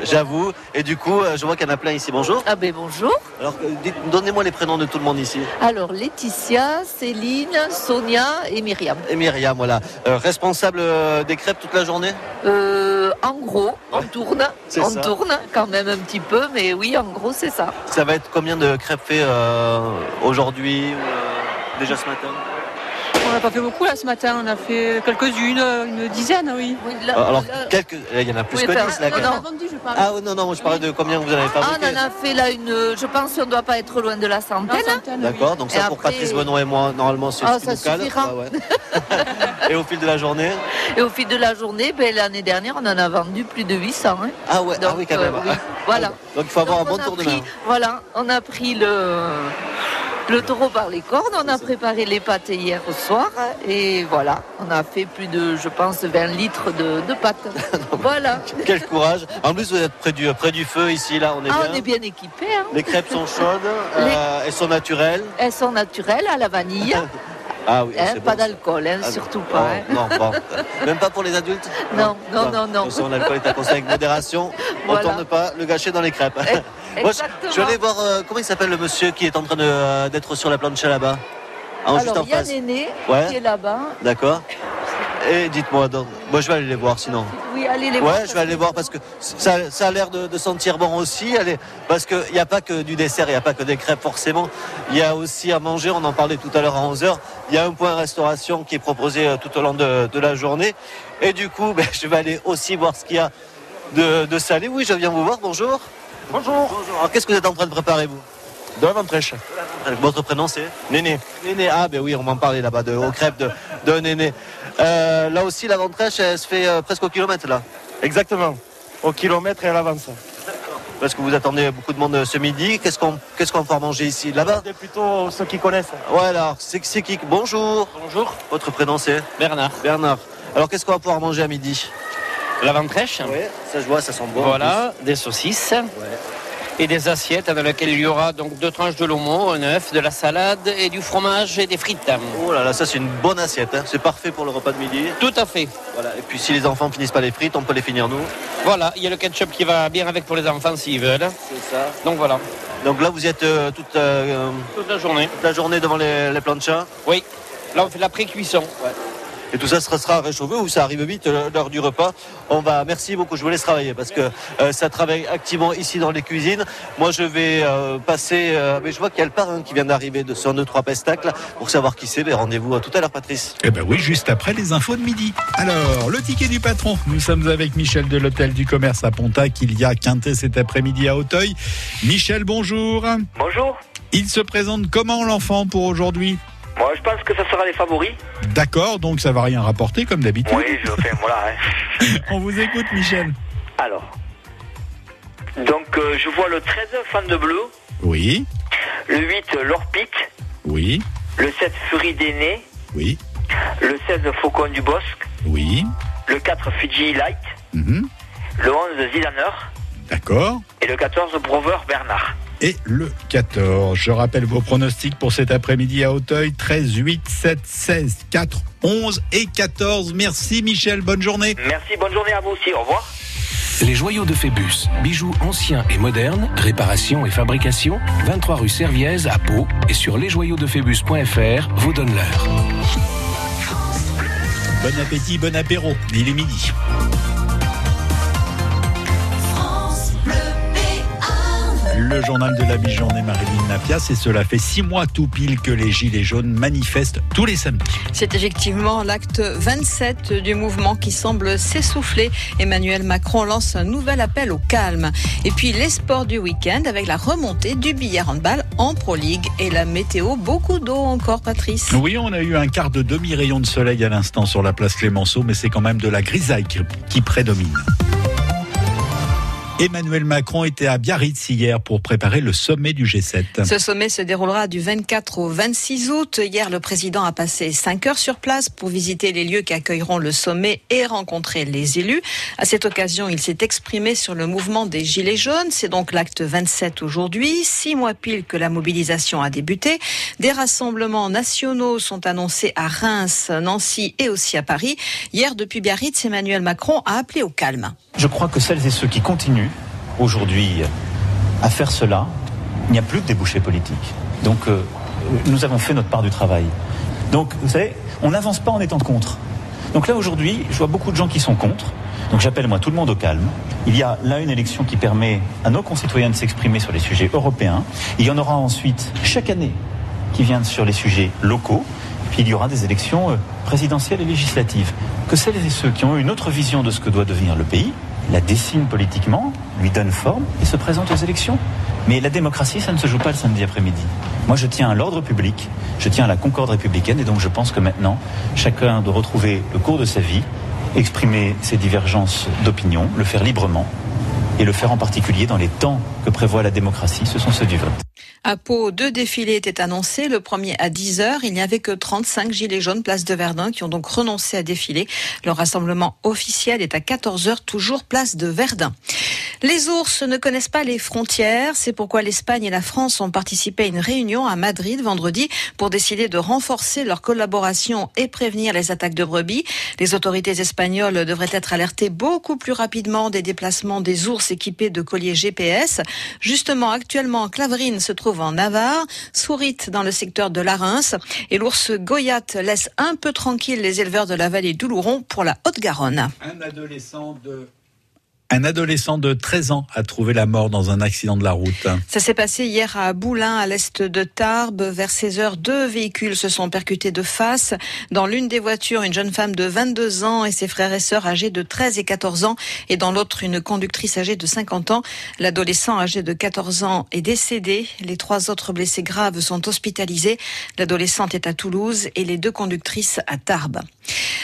J'avoue. Et du coup, euh, je vois qu'il y en a plein ici. Bonjour. Ah ben bonjour. Alors, euh, donnez-moi les prénoms de tout le monde ici. Alors Laetitia, Céline, Sonia et Myriam. Et Myriam, voilà. Euh, responsable des crêpes toute la journée? Euh, en gros, on tourne, on ça. tourne quand même un petit peu, mais oui, en gros c'est ça. Ça va être combien de crêpes fait euh, aujourd'hui ou déjà ce matin? Pas fait beaucoup là ce matin, on a fait quelques-unes, une dizaine, oui. Euh, Alors, quelques... il y en a plus Oui, que enfin, 10 là. non, quand même. non. Vendu, je parle. Ah oui, non, non, moi je parlais de combien vous en avez Ah, fabriqué. on en a fait là une, je pense qu'on ne doit pas être loin de la centaine. D'accord, donc ça Et pour après- Patrice Benoît et moi, normalement c'est Ah, ça suffira. Ah ouais. et au fil de la journée Et au fil de la journée, ben, l'année dernière, on en a vendu plus de 800. hein. Ah ouais, ah oui quand euh, même. oui. Ah, Voilà. Donc il faut avoir Donc, un bon on tour de main. Voilà, on a pris le, le taureau par les cornes, on a préparé les pâtes hier au soir et voilà, on a fait plus de, je pense, 20 litres de, de pâtes. voilà. Quel courage. En plus vous êtes près du, près du feu ici, là, on est Ah, bien. on est bien équipés. hein. Les crêpes sont chaudes, euh, elles sont naturelles. Elles sont naturelles à la vanille. Ah oui, hein, c'est pas bon. d'alcool, hein, Ah, surtout oh, pas. hein. Non, bon. Même pas pour les adultes? Non, non, non, non. Façon, l'alcool est à conseiller avec modération. On Voilà. tourne pas le gâcher dans les crêpes. Moi, je, je vais aller voir, euh, comment il s'appelle le monsieur qui est en train de, euh, d'être sur la planche là-bas? Ah, juste Alors, en il y a face. Néné Ouais. qui est là-bas. D'accord. Et dites-moi, donc, moi je vais aller les voir sinon. Oui, allez les ouais, voir. je vais aller voir parce que ça, ça a l'air de, de sentir bon aussi. Allez, parce qu'il n'y a pas que du dessert, il n'y a pas que des crêpes forcément. Il y a aussi à manger, on en parlait tout à l'heure à 11h. Il y a un point restauration qui est proposé euh, tout au long de, de la journée. Et du coup, ben, je vais aller aussi voir ce qu'il y a de, de salé. Oui, je viens vous voir. Bonjour. Bonjour. Bonjour. Alors, qu'est-ce que vous êtes en train de préparer, vous? De la ventrèche. Votre prénom, c'est? Néné. Néné. Ah, ben oui, on m'en parlait là-bas, de, aux crêpes de, de Néné. Euh, là aussi, la ventrèche, elle se fait euh, presque au kilomètre, là. Exactement. Au kilomètre et à l'avance. Parce que vous attendez beaucoup de monde euh, ce midi. Qu'est-ce qu'on qu'est-ce qu'on va manger ici Là-bas? C'est plutôt ceux qui connaissent. Ouais, alors, c'est c'est qui? Bonjour. Bonjour. Votre prénom, c'est? Bernard. Bernard. Alors, qu'est-ce qu'on va pouvoir manger à midi? La ventrèche. Oui, ça je vois, ça sent bon. Voilà, des saucisses. Et des assiettes dans lesquelles il y aura donc deux tranches de lomo, un œuf, de la salade et du fromage et des frites. Oh là là, ça c'est une bonne assiette. hein. C'est parfait pour le repas de midi. Tout à fait. Voilà. Et puis si les enfants finissent pas les frites, on peut les finir nous. Voilà, il y a le ketchup qui va bien avec pour les enfants s'ils veulent. C'est ça. Donc voilà, Donc là, vous êtes euh, toute, euh, toute la journée. toute la journée devant les, les planchas. Oui, là on fait la pré-cuisson. Et tout ça sera, sera réchauffé ou ça arrive vite euh, l'heure du repas. On va, merci beaucoup. Je vous laisse travailler parce que euh, ça travaille activement ici dans les cuisines. Moi, je vais euh, passer. euh, mais je vois qu'il y a le parrain qui vient d'arriver de sur 2 trois pestacles pour savoir qui c'est. Mais rendez-vous à tout à l'heure, Patrice. Eh ben oui, juste après les infos de midi. Alors, le ticket du patron. Nous sommes avec Michel de l'Hôtel du Commerce à Pontac. Il y a quinté cet après-midi à Auteuil. Michel, bonjour. Bonjour. Il se présente comment l'enfant pour aujourd'hui? Moi, je pense que ça sera les favoris. D'accord, donc ça va rien rapporter comme d'habitude. Oui, je fais, voilà. hein. On vous écoute, Michel. Alors. Donc, euh, je vois le 13 fan de bleu, Oui, le 8 l'Orpic, oui, le 7 Furie d'Aîné, oui, le 16 Faucon du Bosque, oui. le 4 Fiji Light, Mhm. le 11 Zidaner D'accord. et le 14 Brover Bernard. Et le 14. Je rappelle vos pronostics pour cet après-midi à Auteuil. 13, 8, 7, 16, 4, 11 et 14. Merci Michel, bonne journée. Merci, bonne journée à vous aussi. Au revoir. Les joyaux de Phébus, bijoux anciens et modernes, réparation et fabrication, 23 rue Serviez à Pau et sur lesjoyauxdephébus.fr vous donne l'heure. Bon appétit, bon apéro. Il est midi. Le journal de la mi-journée Marilyn Napias et cela fait six mois tout pile que les Gilets jaunes manifestent tous les samedis. C'est effectivement l'acte 27 du mouvement qui semble s'essouffler. Emmanuel Macron lance un nouvel appel au calme. Et puis les sports du week-end avec la remontée du billard handball en Pro League et la météo. Beaucoup d'eau encore, Patrice. Oui, on a eu un quart de demi-rayon de soleil à l'instant sur la place Clémenceau, mais c'est quand même de la grisaille qui prédomine. Emmanuel Macron était à Biarritz hier pour préparer le sommet du G7. Ce sommet se déroulera du 24 au 26 août. Hier, le président a passé 5 heures sur place pour visiter les lieux qui accueilleront le sommet et rencontrer les élus. À cette occasion, il s'est exprimé sur le mouvement des Gilets jaunes. C'est donc l'acte 27 aujourd'hui, six mois pile que la mobilisation a débuté. Des rassemblements nationaux sont annoncés à Reims, Nancy et aussi à Paris. Hier, depuis Biarritz, Emmanuel Macron a appelé au calme. Je crois que celles et ceux qui continuent aujourd'hui à faire cela, il n'y a plus de débouchés politiques. Donc euh, nous avons fait notre part du travail. Donc vous savez, on n'avance pas en étant contre. Donc là aujourd'hui, je vois beaucoup de gens qui sont contre. Donc j'appelle moi tout le monde au calme. Il y a là une élection qui permet à nos concitoyens de s'exprimer sur les sujets européens. Il y en aura ensuite chaque année qui viennent sur les sujets locaux. Puis il y aura des élections euh, présidentielles et législatives. Que celles et ceux qui ont une autre vision de ce que doit devenir le pays la dessinent politiquement, lui donnent forme et se présentent aux élections. Mais la démocratie, ça ne se joue pas le samedi après-midi. Moi, je tiens à l'ordre public, je tiens à la concorde républicaine, et donc je pense que maintenant, chacun doit retrouver le cours de sa vie, exprimer ses divergences d'opinion, le faire librement, et le faire en particulier dans les temps que prévoit la démocratie, ce sont ceux du vote. À Pau, deux défilés étaient annoncés. Le premier à 10h. Il n'y avait que 35 gilets jaunes place de Verdun qui ont donc renoncé à défiler. Le rassemblement officiel est à 14h, toujours place de Verdun. Les ours ne connaissent pas les frontières. C'est pourquoi l'Espagne et la France ont participé à une réunion à Madrid vendredi pour décider de renforcer leur collaboration et prévenir les attaques de brebis. Les autorités espagnoles devraient être alertées beaucoup plus rapidement des déplacements des ours équipés de colliers GPS. Justement, actuellement, Claverine se trouve en Navarre, Sourite dans le secteur de la Reims et l'ours Goyat laisse un peu tranquille les éleveurs de la vallée d'Oulouron pour la Haute-Garonne. Un adolescent de 13 ans a trouvé la mort dans un accident de la route. Ça s'est passé hier à Boulin, à l'est de Tarbes. Vers 16 heures, deux véhicules se sont percutés de face. Dans l'une des voitures, une jeune femme de 22 ans et ses frères et sœurs âgés de 13 et 14 ans. Et dans l'autre, une conductrice âgée de 50 ans. L'adolescent âgé de 14 ans est décédé. Les trois autres blessés graves sont hospitalisés. L'adolescente est à Toulouse et les deux conductrices à Tarbes.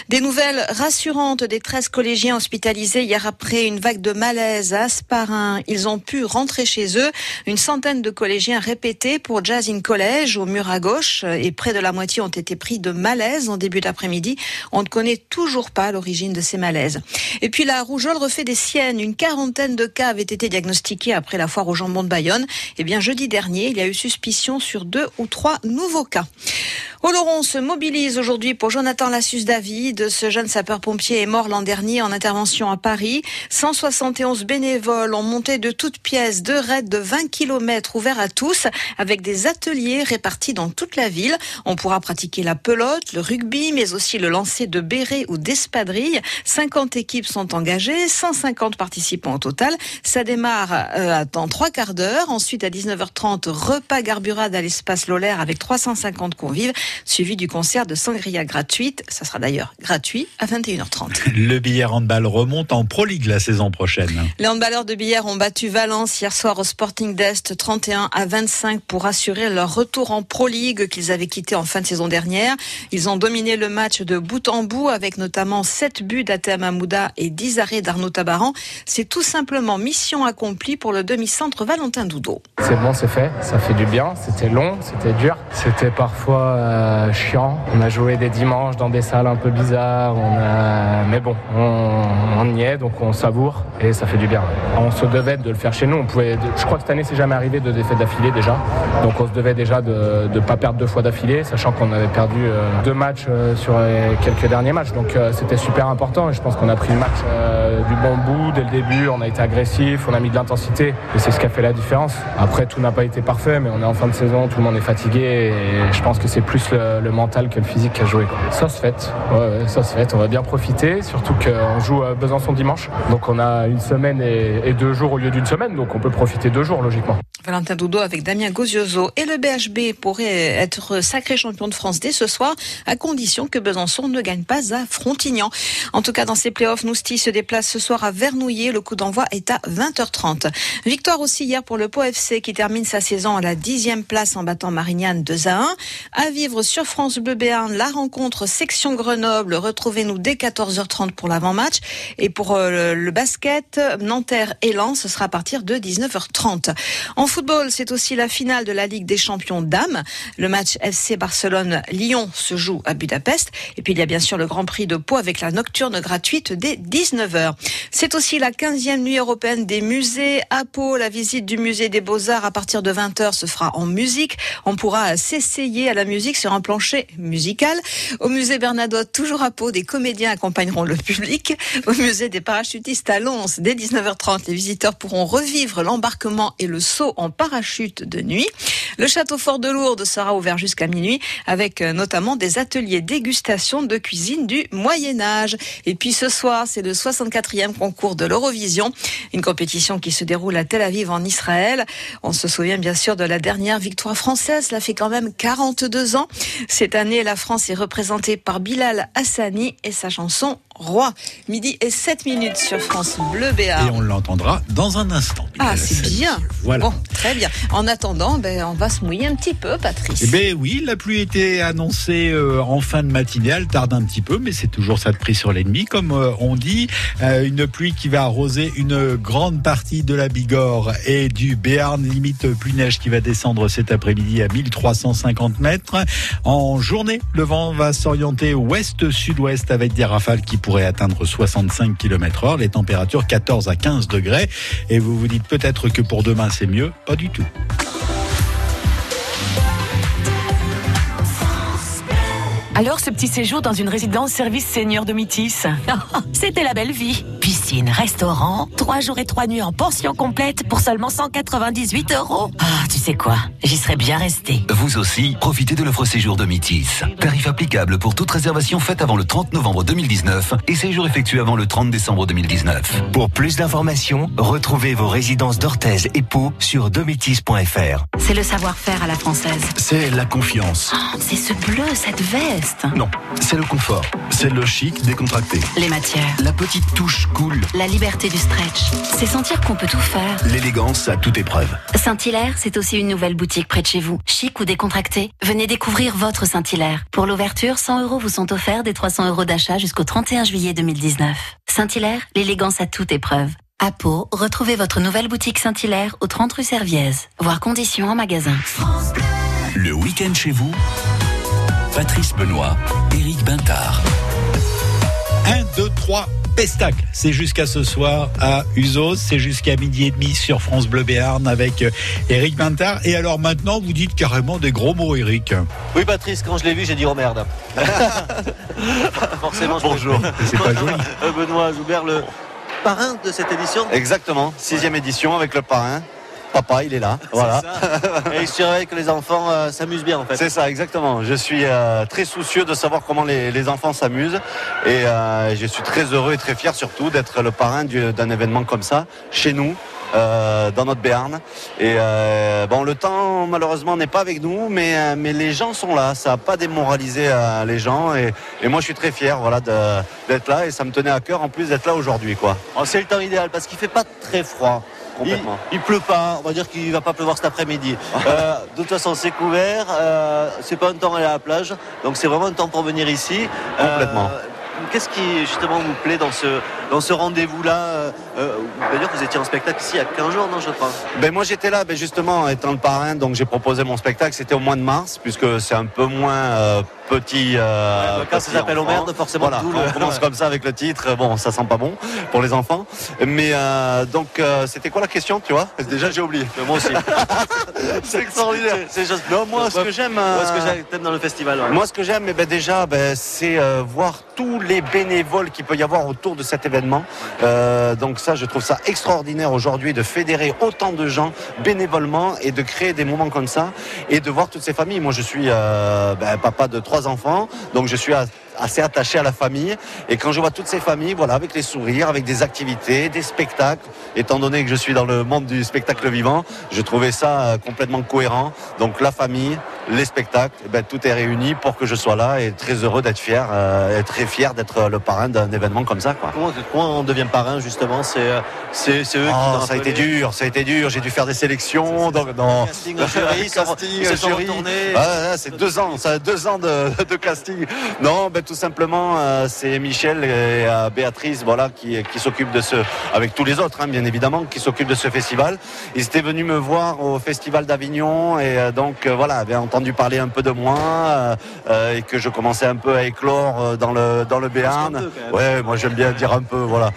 Des nouvelles rassurantes des 13 collégiens hospitalisés hier après une vague de malaise à Asparin. Ils ont pu rentrer chez eux. Une centaine de collégiens répétés pour Jazz in College au mur à gauche et près de la moitié ont été pris de malaise en début d'après-midi. On ne connaît toujours pas l'origine de ces malaises. Et puis la rougeole refait des siennes. Une quarantaine de cas avaient été diagnostiqués après la foire au jambon de Bayonne. Et bien jeudi dernier, il y a eu suspicion sur deux ou trois nouveaux cas. Oloron se mobilise aujourd'hui pour Jonathan Lassus David. Ce jeune sapeur-pompier est mort l'an dernier en intervention à Paris. 171 bénévoles ont monté de toutes pièces deux raids de 20 km ouverts à tous avec des ateliers répartis dans toute la ville. On pourra pratiquer la pelote, le rugby, mais aussi le lancer de béret ou d'espadrilles. 50 équipes sont engagées, 150 participants au total. Ça démarre euh, dans trois quarts d'heure. Ensuite, à 19h30, repas garburade à l'espace Lolaire avec 350 convives suivi du concert de sangria gratuite. Ça sera d'ailleurs gratuit à 21h30. Le billard handball remonte en Pro League la saison prochaine. Les handballeurs de billard ont battu Valence hier soir au Sporting d'Est 31 à 25 pour assurer leur retour en Pro League qu'ils avaient quitté en fin de saison dernière. Ils ont dominé le match de bout en bout avec notamment 7 buts d'Atem Amouda et 10 arrêts d'Arnaud Tabaran. C'est tout simplement mission accomplie pour le demi-centre Valentin Doudot. C'est bon, c'est fait. Ça fait du bien. C'était long, c'était dur. C'était parfois euh, chiant. On a joué des dimanches dans des salles un peu bizarres. On a... Mais bon, on, on y est, donc on savoure et ça fait du bien. On se devait de le faire chez nous. On pouvait... Je crois que cette année, c'est jamais arrivé de défaites d'affilée déjà. Donc on se devait déjà de ne pas perdre deux fois d'affilée, sachant qu'on avait perdu euh, deux matchs euh, sur les quelques derniers matchs. Donc euh, c'était super important et je pense qu'on a pris le match du bon bout dès le début. On a été agressif, on a mis de l'intensité et c'est ce qui a fait la différence. Après, tout n'a pas été parfait, mais on est en fin de saison, tout le monde est fatigué et je pense que c'est plus le, mental que le physique qui a joué. Ça se fait, ça se fait. On va bien profiter, surtout qu'on joue à Besançon dimanche. Donc on a une semaine et, deux jours au lieu d'une semaine, donc on peut profiter deux jours logiquement. Valentin Doudot avec Damien Gozioso et le BHB pourrait être sacré champion de France dès ce soir à condition que Besançon ne gagne pas à Frontignan. En tout cas, dans ces playoffs, Nousti se déplace ce soir à Vernouillet. Le coup d'envoi est à 20h30. Victoire aussi hier pour le Pau FC qui termine sa saison à la dixième place en battant Marignane 2 à 1. À vivre sur France Bleu Béarn, la rencontre section Grenoble. Retrouvez-nous dès 14h30 pour l'avant-match. Et pour euh, le basket, Nanterre et Lens, ce sera à partir de 19h30. En football, c'est aussi la finale de la Ligue des champions dames. Le match FC Barcelone-Lyon se joue à Budapest. Et puis il y a bien sûr le Grand Prix de Pau avec la nocturne gratuite dès 19h. C'est aussi la 15e nuit européenne des musées à Pau. La visite du musée des Beaux-Arts à partir de 20h se fera en musique. On pourra s'essayer à la musique sur un plancher musical. Au musée Bernadotte, toujours à Pau, des comédiens accompagneront le public. Au musée des parachutistes à Lons, dès 19h30, les visiteurs pourront revivre l'embarquement et le saut en parachute de nuit. Le château fort de Lourdes sera ouvert jusqu'à minuit avec euh, notamment des ateliers dégustation de cuisine du Moyen Âge. Et puis ce soir, c'est le 64e concours de l'Eurovision, une compétition qui se déroule à Tel Aviv en Israël. On se souvient bien sûr de la dernière victoire française, cela fait quand même 42 ans. Cette année, la France est représentée par Bilal Hassani et sa chanson Roi. Midi et 7 minutes sur France Bleu Béarn. Et on l'entendra dans un instant. Ah, c'est bien. Voilà. Bon, très bien. En attendant, ben, on va se mouiller un petit peu, Patrice. Eh ben oui, la pluie était annoncée euh, en fin de matinée, elle tarde un petit peu, mais c'est toujours ça de prix sur l'ennemi, comme euh, on dit. Euh, une pluie qui va arroser une grande partie de la Bigorre et du Béarn, limite pluie neige qui va descendre cet après-midi à 1350 mètres. En journée, le vent va s'orienter ouest-sud-ouest avec des rafales qui pourraient atteindre 65 km heure, les températures 14 à 15 degrés. Et vous vous dites peut-être que pour demain c'est mieux, pas du tout. Alors, ce petit séjour dans une résidence service senior de Métis C'était la belle vie. Piscine restaurant, 3 jours et 3 nuits en pension complète pour seulement 198 euros. Ah, tu sais quoi? J'y serais bien resté. Vous aussi, profitez de l'offre séjour de Métis. Tarif applicable pour toute réservation faite avant le 30 novembre 2019 et séjour effectué avant le 30 décembre 2019. Pour plus d'informations, retrouvez vos résidences d'Orthez et Pau sur domitis.fr. C'est le savoir-faire à la française. C'est la confiance. Oh, c'est ce bleu, cette veste. Non, c'est le confort. C'est le chic décontracté. Les matières. La petite touche cool. La liberté du stretch. C'est sentir qu'on peut tout faire. L'élégance à toute épreuve. Saint-Hilaire, c'est aussi une nouvelle boutique près de chez vous. Chic ou décontracté, venez découvrir votre Saint-Hilaire. Pour l'ouverture, 100 euros vous sont offerts des 300 euros d'achat jusqu'au 31 juillet 2019. Saint-Hilaire, l'élégance à toute épreuve. À Pau, retrouvez votre nouvelle boutique Saint-Hilaire au 30 rue Serviez. Voir conditions en magasin. Le week-end chez vous, Patrice Benoît, Éric Bintard. 1, 2, 3, Pestacle. C'est jusqu'à ce soir à Uzos. C'est jusqu'à midi et demi sur France Bleu Béarn avec euh, Éric Bintard. Et alors maintenant, vous dites carrément des gros mots, Éric. Oui, Patrice, quand je l'ai vu, j'ai dit oh merde. Forcément, je Bonjour. C'est pas joli. Euh, Benoît Joubert, le parrain de cette édition. Exactement, sixième édition avec le parrain. Papa, il est là. Voilà. Et il surveille que les enfants euh, s'amusent bien en fait. C'est ça, exactement. Je suis euh, très soucieux de savoir comment les, les enfants s'amusent et euh, je suis très heureux et très fier surtout d'être le parrain du- d'un événement comme ça chez nous. dans notre Béarn et bon le temps malheureusement n'est pas avec nous mais mais les gens sont là ça n'a pas démoralisé les gens et, et moi je suis très fier voilà d'être là et ça me tenait à cœur en plus d'être là aujourd'hui quoi Oh, c'est le temps idéal parce qu'il fait pas très froid. Complètement. Il, il pleut pas, on va dire qu'il va pas pleuvoir cet après-midi. Euh, de toute façon, c'est couvert. Euh, c'est pas un temps à aller à la plage, donc c'est vraiment un temps pour venir ici. Euh, Complètement. Qu'est-ce qui justement vous plaît dans ce dans ce rendez-vous-là D'ailleurs, vous étiez en spectacle ici il y a 15 jours, non, je crois. Ben moi j'étais là, ben justement étant le parrain, donc j'ai proposé mon spectacle. C'était au mois de mars, puisque c'est un peu moins petit. euh, Ouais, quand ça s'appelle. Homerde, forcément, Voilà, on commence comme ça avec le titre. Bon, ça sent pas bon pour les enfants. Mais euh, donc euh, c'était quoi la question, tu vois? Déjà j'ai oublié. moi aussi. c'est extraordinaire. C'est juste- Non, moi ce que j'aime. Moi, ce que euh, j'aime dans le festival. ouais. moi, ce que j'aime, eh ben, déjà, ben, c'est euh, voir tous les bénévoles qu'il peut y avoir autour de cet événement. Euh, donc ça, je trouve ça extraordinaire aujourd'hui de fédérer autant de gens bénévolement et de créer des moments comme ça et de voir toutes ces familles. Moi, je suis euh, ben, papa de trois enfants, donc je suis à- assez attaché à la famille. Et quand je vois toutes ces familles, voilà, avec les sourires, avec des activités, des spectacles, étant donné que je suis dans le monde du spectacle vivant, je trouvais ça euh, complètement cohérent. Donc la famille, les spectacles, eh ben, tout est réuni pour que je sois là et très heureux d'être fier, euh, et très fier d'être le parrain d'un événement comme ça. Quoi. Comment, comment on devient parrain justement? C'est euh, eux qui Oh, ont ça a été dur, ça a été dur. J'ai dû faire des sélections. Donc. Casting jury, Casting, jury. ah, c'est deux ans, ça a deux ans de, de casting. Non, ben tout simplement, euh, c'est Michel et euh, Béatrice, voilà, qui, qui s'occupent de ce, avec tous les autres, hein, bien évidemment, qui s'occupent de ce festival. Ils étaient venus me voir au festival d'Avignon et euh, donc voilà, avaient entendu parler un peu de moi et que je commençais un peu à éclore dans le dans le Béarn. Ouais, moi j'aime bien dire un peu, voilà.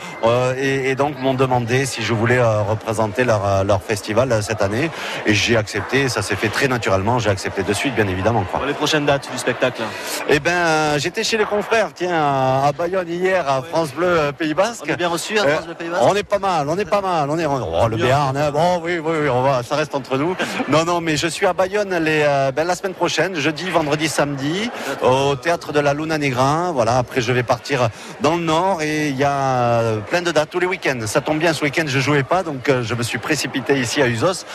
Et, et donc m'ont demandé si je voulais représenter leur, leur festival cette année. Et j'ai accepté, ça s'est fait très naturellement, j'ai accepté de suite, bien évidemment. Quoi. Pour les prochaines dates du spectacle. Eh ben, j'étais chez les confrères, tiens, à, Bayonne hier, à France Bleu euh, Pays Basque. On est bien reçu à Euh, France Bleu Pays Basque On est pas mal, on est pas mal, on est oh, le. Béarn. hein. Bon, oui, oui, oui, on va, ça reste entre nous. non, non, mais je suis à Bayonne les, euh, ben, la semaine prochaine, jeudi, vendredi, samedi, au théâtre de la Luna Negra. Voilà, après je vais partir dans le Nord et il y a plein de dates tous les week-ends. Ça tombe bien, ce week-end je jouais pas, donc je me suis précipité ici à Usos.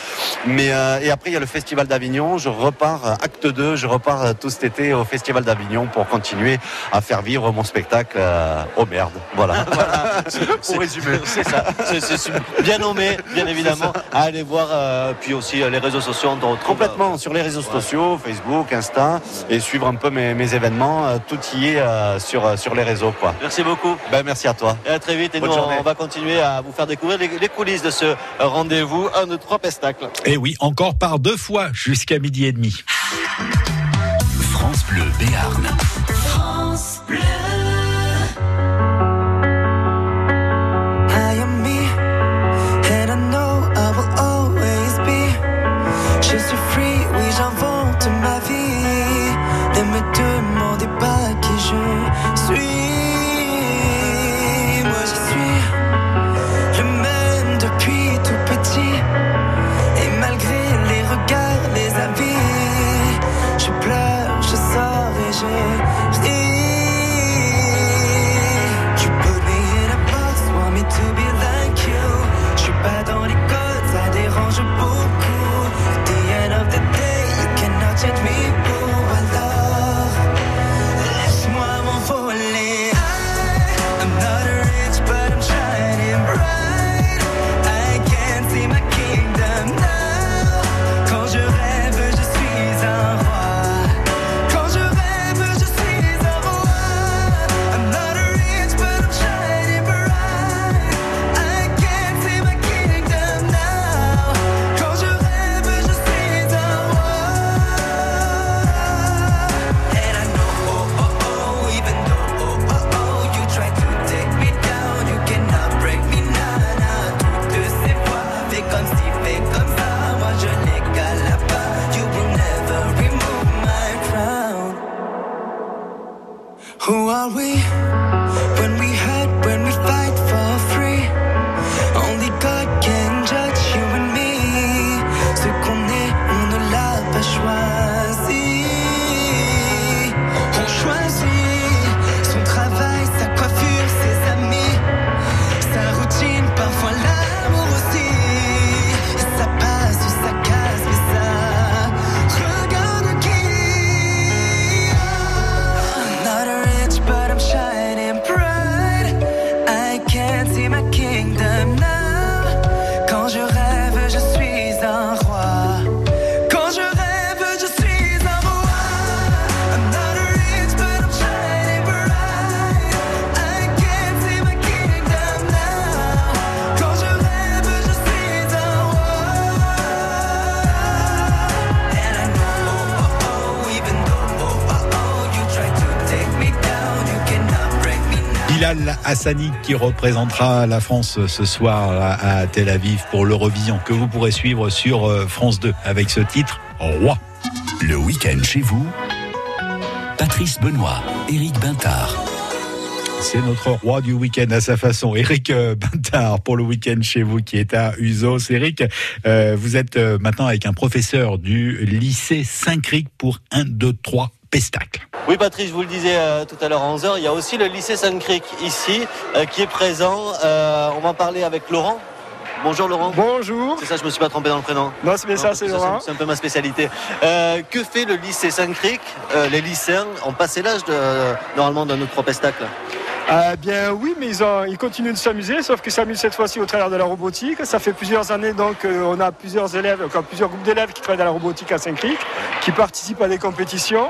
Mais euh, et après il y a le Festival d'Avignon. Je repars acte 2, je repars tout cet été au Festival d'Avignon pour continuer à faire vivre mon spectacle euh, au merde. Voilà. Pour résumer, c'est ça. C'est- bien nommé, bien évidemment. À aller voir, euh, puis aussi euh, les réseaux sociaux, on retrouve. Complètement sur les réseaux sociaux, Facebook, Insta, et suivre un peu mes, mes événements. euh, Tout y est euh, sur, euh, sur les réseaux. Quoi. Merci beaucoup. Ben, merci à toi. Et à très vite. Et Bonne nous, journée. on va continuer à vous faire découvrir les, les coulisses de ce rendez-vous. Un, deux, trois pestacles. Et oui, encore par deux fois jusqu'à midi et demi. France Bleu Béarn. France Hassani qui représentera la France ce soir à à Tel Aviv pour l'Eurovision que vous pourrez suivre sur euh, France 2 avec ce titre Roi. Le week-end chez vous, Patrice Benoît, Éric Bintard. C'est notre roi du week-end à sa façon, Eric euh, Bintard, pour le week-end chez vous qui est à Usos. Eric, euh, vous êtes maintenant avec un professeur du lycée Saint-Cric pour 1, 2, 3 Pestacle. Oui, Patrice, je vous le disais euh, tout à l'heure à 11h, il y a aussi le lycée Sainte-Cric ici euh, qui est présent. Euh, on va en parler avec Laurent. Bonjour Laurent. Bonjour. C'est ça, je me suis pas trompé dans le prénom. Non, c'est bien ça, c'est Laurent. C'est un peu ma spécialité. Que fait le lycée Sainte-Cric Euh, Les lycéens ont passé l'âge de, normalement d'un autre pestacle. Eh bien oui, mais ils, ont- ils continuent de s'amuser, sauf qu'ils s'amusent cette fois-ci au travers de la robotique. Ça fait plusieurs années donc on a plusieurs élèves, encore plusieurs groupes d'élèves qui travaillent dans la robotique à Saint-Cric, qui participent à des compétitions.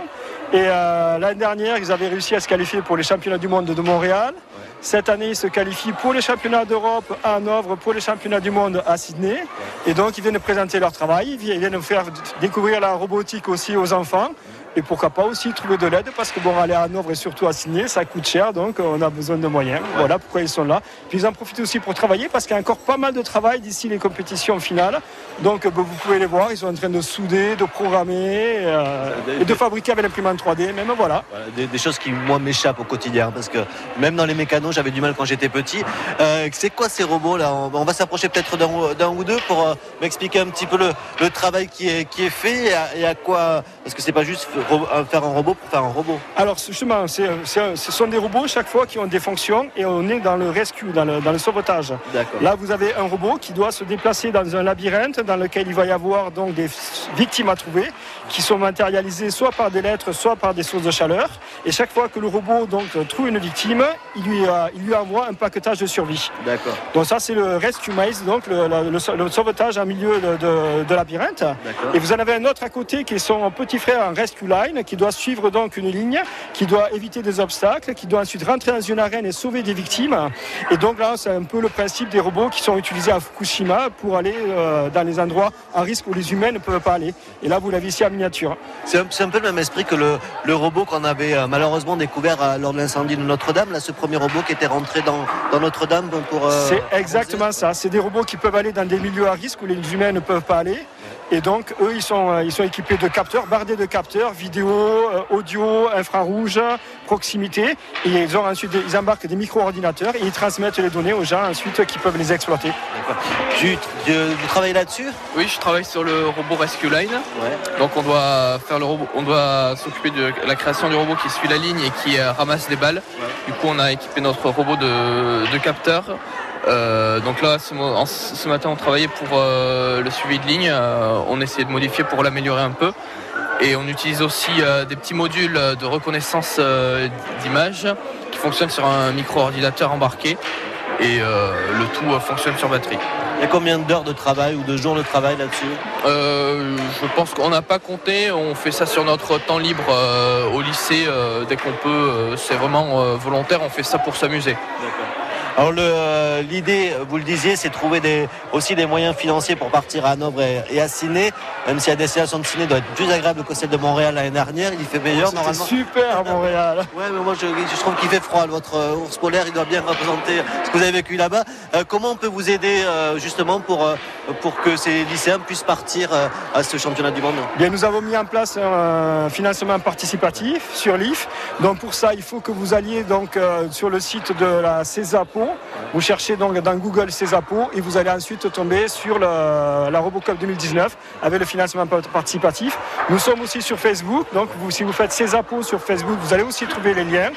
Et euh, l'année dernière, ils avaient réussi à se qualifier pour les championnats du monde de Montréal. Cette année, ils se qualifient pour les championnats d'Europe à Hanovre, pour les championnats du monde à Sydney. Et donc, ils viennent présenter leur travail, ils viennent nous faire découvrir la robotique aussi aux enfants. Et pourquoi pas aussi trouver de l'aide parce que bon, aller à Hanovre et surtout à Sydney, ça coûte cher, donc on a besoin de moyens. Voilà pourquoi ils sont là. Puis ils en profitent aussi pour travailler parce qu'il y a encore pas mal de travail d'ici les compétitions finales. Donc bon, vous pouvez les voir, ils sont en train de souder, de programmer euh, et de fabriquer avec l'imprimante 3D. Même voilà. Des, des choses qui moi m'échappent au quotidien parce que même dans les mécanos j'avais du mal quand j'étais petit. Euh, c'est quoi ces robots là? On on va s'approcher peut-être d'un ou- deux pour euh, m'expliquer un petit peu le, le travail qui est, qui est fait et à, et à quoi? Parce que c'est pas juste faire un robot pour faire un robot. Alors justement, ce sont des robots chaque fois qui ont des fonctions et on est dans le rescue, dans le, dans le sauvetage. Là, vous avez un robot qui doit se déplacer dans un labyrinthe dans lequel il va y avoir donc des victimes à trouver qui sont matérialisées soit par des lettres, soit par des sources de chaleur. Et chaque fois que le robot donc trouve une victime, il lui, euh, il lui envoie un paquetage de survie. D'accord. Donc ça, c'est le rescue maze, donc le, le- le sau- le sauvetage en milieu de, de- de labyrinthe. Et vous en avez un autre à côté qui est son petit frère en rescue line, qui doit suivre donc une ligne, qui doit éviter des obstacles, qui doit ensuite rentrer dans une arène et sauver des victimes. Et donc là, c'est un peu le principe des robots qui sont utilisés à Fukushima pour aller euh, dans les endroits à risque où les humains ne peuvent pas aller. Et là, vous l'avez ici en miniature. C'est un, peu le même esprit que le, le robot qu'on avait euh, malheureusement découvert euh, lors de l'incendie de Notre-Dame, là ce premier robot qui était rentré dans, dans Notre-Dame pour. C'est exactement ça. C'est des robots qui peuvent aller dans des milieux à risque où les humains ne peuvent pas aller. Et donc, eux, ils sont, euh, ils sont équipés de capteurs, bardés de capteurs, vidéo, euh, audio, infrarouge, proximité. Et ils, ont ensuite, des- ils embarquent des micro-ordinateurs et ils transmettent les données aux gens ensuite qui peuvent les exploiter. Tu, tu- vous travaillez là-dessus? Oui, je travaille sur le robot Rescue Line. Donc on doit faire le robot, on doit s'occuper de la création du robot qui suit la ligne et qui euh, ramasse des balles. Du coup, on a équipé notre robot de, de capteurs. Euh, donc là, ce, mo- en- ce matin, on travaillait pour euh, le suivi de ligne. Euh, on essayait de modifier pour l'améliorer un peu. Et on utilise aussi des petits modules de reconnaissance euh, d'image qui fonctionnent sur un micro-ordinateur embarqué. Et le tout fonctionne sur batterie. Il y a combien d'heures de travail ou de jours de travail là-dessus? Je pense qu'on n'a pas compté. On fait ça sur notre temps libre au lycée dès qu'on peut. c'est vraiment volontaire. On fait ça pour s'amuser. Alors euh, l'idée, vous le disiez, c'est de trouver des, aussi des moyens financiers pour partir à Hanovre et, et à Ciné, même si la destination de Ciné doit être plus agréable que celle de Montréal l'année dernière, il y fait meilleur normalement. super à Montréal. Ouais, mais moi je, je trouve qu'il fait froid. Votre euh, ours polaire, il doit bien représenter ce que vous avez vécu là-bas. Euh, comment on peut vous aider justement pour, pour que ces lycéens puissent partir à ce championnat du monde? Bien, nous avons mis en place un financement participatif sur l'IF. Donc pour ça, il faut que vous alliez donc sur le site de la CESAPO. Vous cherchez donc dans Google CESAPO et vous allez ensuite tomber sur le- la Robocup 2019 avec le financement pa- participatif. Nous sommes aussi sur Facebook. Donc vous, si vous faites CESAPO sur Facebook, vous allez aussi trouver les liens.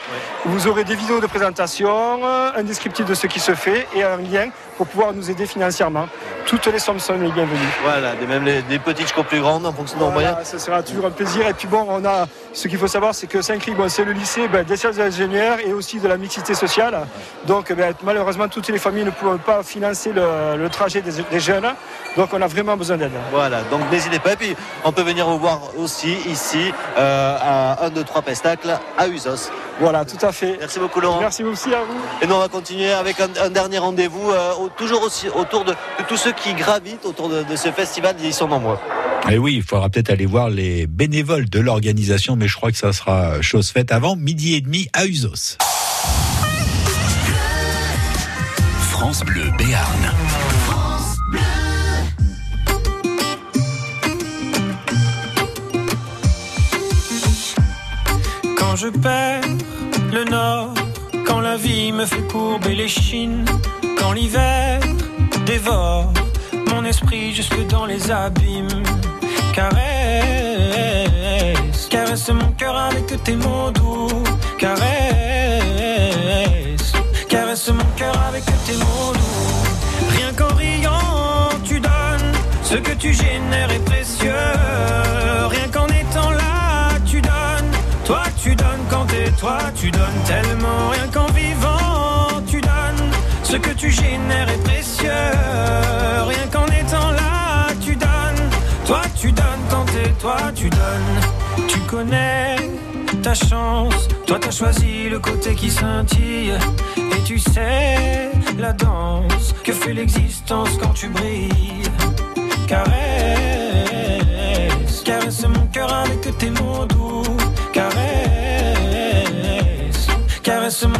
Vous aurez des vidéos de présentation, un descriptif de ce qui se fait et un lien pour pouvoir nous aider financièrement. Toutes les sommes sont les bienvenues. Voilà, des, même les, des petites jusqu'aux plus grandes en fonction de nos moyens. ce sera toujours un plaisir. Et puis bon, on a Ce qu'il faut savoir, c'est que Saint-Cric, bon, c'est le lycée ben, des sciences ingénieurs et aussi de la mixité sociale. Donc ben, malheureusement, toutes les familles ne peuvent pas financer le, trajet des, jeunes. Donc on a vraiment besoin d'aide. Voilà, donc n'hésitez pas. Et puis on peut venir vous voir aussi ici euh, à 1, 2, 3 Pestacles à Usos. Voilà, tout à fait. Merci beaucoup Laurent. Merci aussi à vous. Et nous on va continuer avec un, un dernier rendez-vous, euh, toujours aussi autour de, de tous ceux qui gravitent autour de, de ce festival. Ils sont nombreux. Et oui, il faudra peut-être aller voir les bénévoles de l'organisation, mais je crois que ça sera chose faite avant midi et demi à Usos. France Bleu Béarn. Quand je perds le nord, quand la vie me fait courber les chines, quand l'hiver dévore mon esprit jusque dans les abîmes. Caresse, caresse mon cœur avec tes mots doux. Caresse, caresse mon cœur avec tes mots doux. Rien qu'en riant, tu donnes ce que tu génères est précieux. Toi, tu donnes tellement. Rien qu'en vivant, tu donnes. Ce que tu génères est précieux. Rien qu'en étant là, tu donnes. Toi, tu donnes quand t'es toi, tu donnes. Tu connais ta chance. Toi, t'as choisi le côté qui scintille. Et tu sais la danse que fait l'existence quand tu brilles.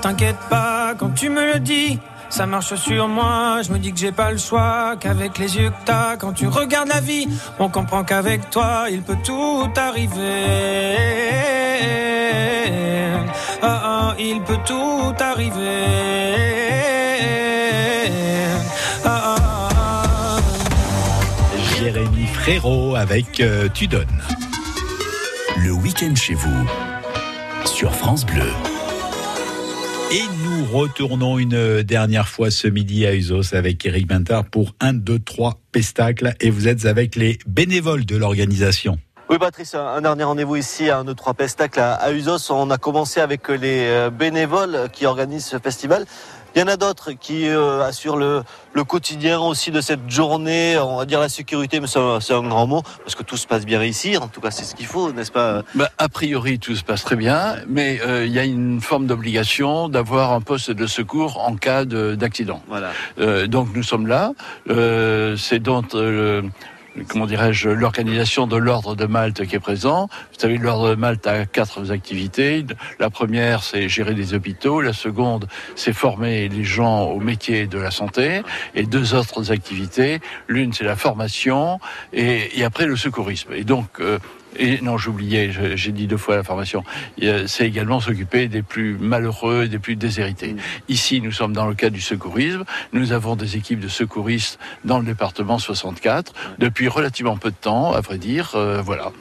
T'inquiète pas quand tu me le dis. Ça marche sur moi, je me dis que j'ai pas le choix, qu'avec les yeux que t'as, quand tu regardes la vie, on comprend qu'avec toi, il peut tout arriver. Ah, ah, il peut tout arriver. Ah. Jérémy Frérot avec euh, Tu donnes. Le week-end chez vous sur France Bleu. Et nous retournons une dernière fois ce midi à Usos avec Eric Bintard pour 1, 2, 3 Pestacle. Et vous êtes avec les bénévoles de l'organisation. Oui, Patrice, un dernier rendez-vous ici à un 2, 3 Pestacle à, à Usos. On a commencé avec les euh, bénévoles qui organisent ce festival. Il y en a d'autres qui euh, assurent le, le quotidien aussi de cette journée, on va dire la sécurité, mais c'est un, grand mot, parce que tout se passe bien ici, en tout cas c'est ce qu'il faut, n'est-ce pas Bah, a priori, tout se passe très bien, mais euh, il y a une forme d'obligation d'avoir un poste de secours en cas de- d'accident. Voilà. Euh, donc nous sommes là. Euh, C'est donc euh, comment dirais-je, l'organisation de l'ordre de Malte qui est présent. Vous savez, l'ordre de Malte a quatre activités. La première, c'est gérer des hôpitaux. La seconde, c'est former les gens au métier de la santé. Et deux autres activités. L'une, c'est la formation et, et après le secourisme. Et donc, euh, et non, j'oubliais, j'ai dit deux fois la formation. A- C'est également s'occuper des plus malheureux, des plus déshérités. Ici, nous sommes dans le cadre du secourisme. Nous avons des équipes de secouristes dans le département 64 depuis relativement peu de temps, à vrai dire. euh, voilà.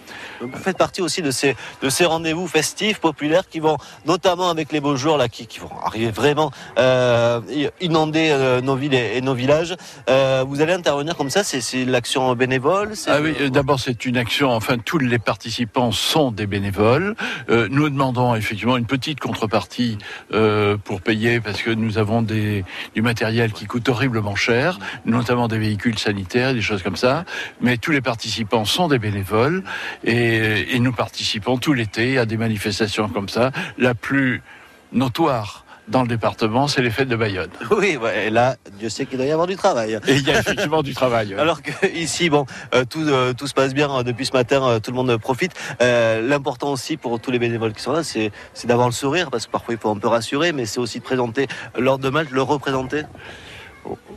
Vous faites partie aussi de ces, de ces rendez-vous festifs, populaires, qui vont, notamment avec les beaux jours, là, qui, qui vont arriver vraiment euh, inonder euh, nos villes et, et nos villages. Euh, vous allez intervenir comme ça, c'est l'action bénévole Ah oui, euh, d'abord c'est une action, enfin tous les participants sont des bénévoles. Euh, nous demandons effectivement une petite contrepartie euh, pour payer parce que nous avons du matériel qui coûte horriblement cher, notamment des véhicules sanitaires, des choses comme ça. Mais tous les participants sont des bénévoles et, et nous participons tout l'été à des manifestations comme ça. La plus notoire dans le département, c'est les fêtes de Bayonne. Oui, ouais, et là, Dieu sait qu'il doit y avoir du travail. Et il y a effectivement du travail. ouais. Alors que ici, bon, euh, tout, euh, tout se passe bien euh, depuis ce matin, euh, tout le monde profite. L'important aussi pour tous les bénévoles qui sont là, c'est c'est d'avoir le sourire, parce que parfois il faut un peu rassurer, mais c'est aussi de présenter l'ordre de Malte, le représenter.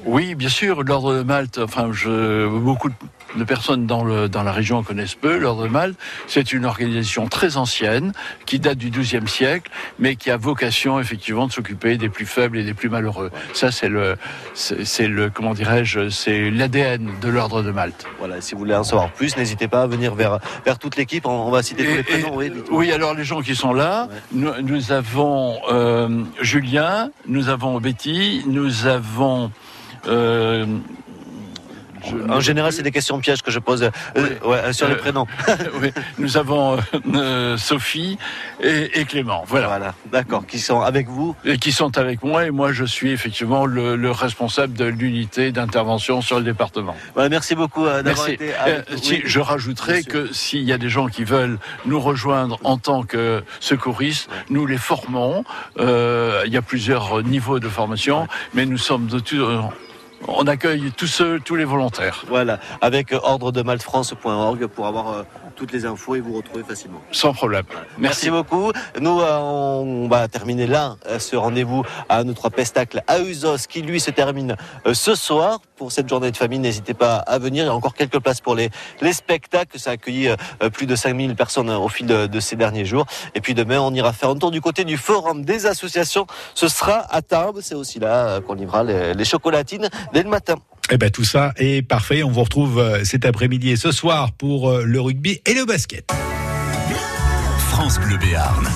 Oui, bien sûr, l'ordre de Malte, enfin, je, beaucoup de de personnes dans, le, dans la région connaissent peu l'ordre de Malte. C'est une organisation très ancienne, qui date du XIIe siècle, mais qui a vocation, effectivement, de s'occuper des plus faibles et des plus malheureux. Ça, c'est le, c'est le, comment dirais-je, c'est l'ADN de l'ordre de Malte. Voilà, si vous voulez en savoir plus, n'hésitez pas à venir vers, vers toute l'équipe. On, on va citer tous les prénoms. Oui. Oui, alors les gens qui sont là, nous, nous avons euh, Julien, nous avons Betty, nous avons. euh, je- En général, c'est des questions pièges que je pose euh, ouais, sur les Euh, prénoms. oui, nous avons euh, euh, Sophie et, et Clément. Voilà. Voilà, d'accord, qui sont avec vous. Et qui sont avec moi, et moi je suis effectivement le, le responsable de l'unité d'intervention sur le département. Voilà, merci beaucoup euh, d'avoir Merci. été avec Euh, nous. si, Oui. je rajouterai que s'il y a des gens qui veulent nous rejoindre en tant que secouristes, nous les formons. Euh, il y a plusieurs niveaux de formation, mais nous sommes de tout- euh, on accueille tous ceux, tous les volontaires. Voilà, avec euh, ordredemaltefrance.org pour avoir euh, toutes les infos et vous retrouver facilement. Sans problème. Merci, beaucoup. Nous, euh, on va terminer là euh, ce rendez-vous à notre pestacle à Usos qui lui se termine ce soir. Pour cette journée de famille, n'hésitez pas à venir. Il y a encore quelques places pour les, les spectacles. Ça a accueilli plus de 5000 personnes au fil de, de ces derniers jours. Et puis demain, on ira faire un tour du côté du forum des associations. Ce sera à Tarbes. C'est aussi là qu'on livrera les, les chocolatines dès le matin. Eh ben tout ça est parfait. On vous retrouve euh, cet après-midi et ce soir pour euh, le rugby et le basket. France Bleu Béarn.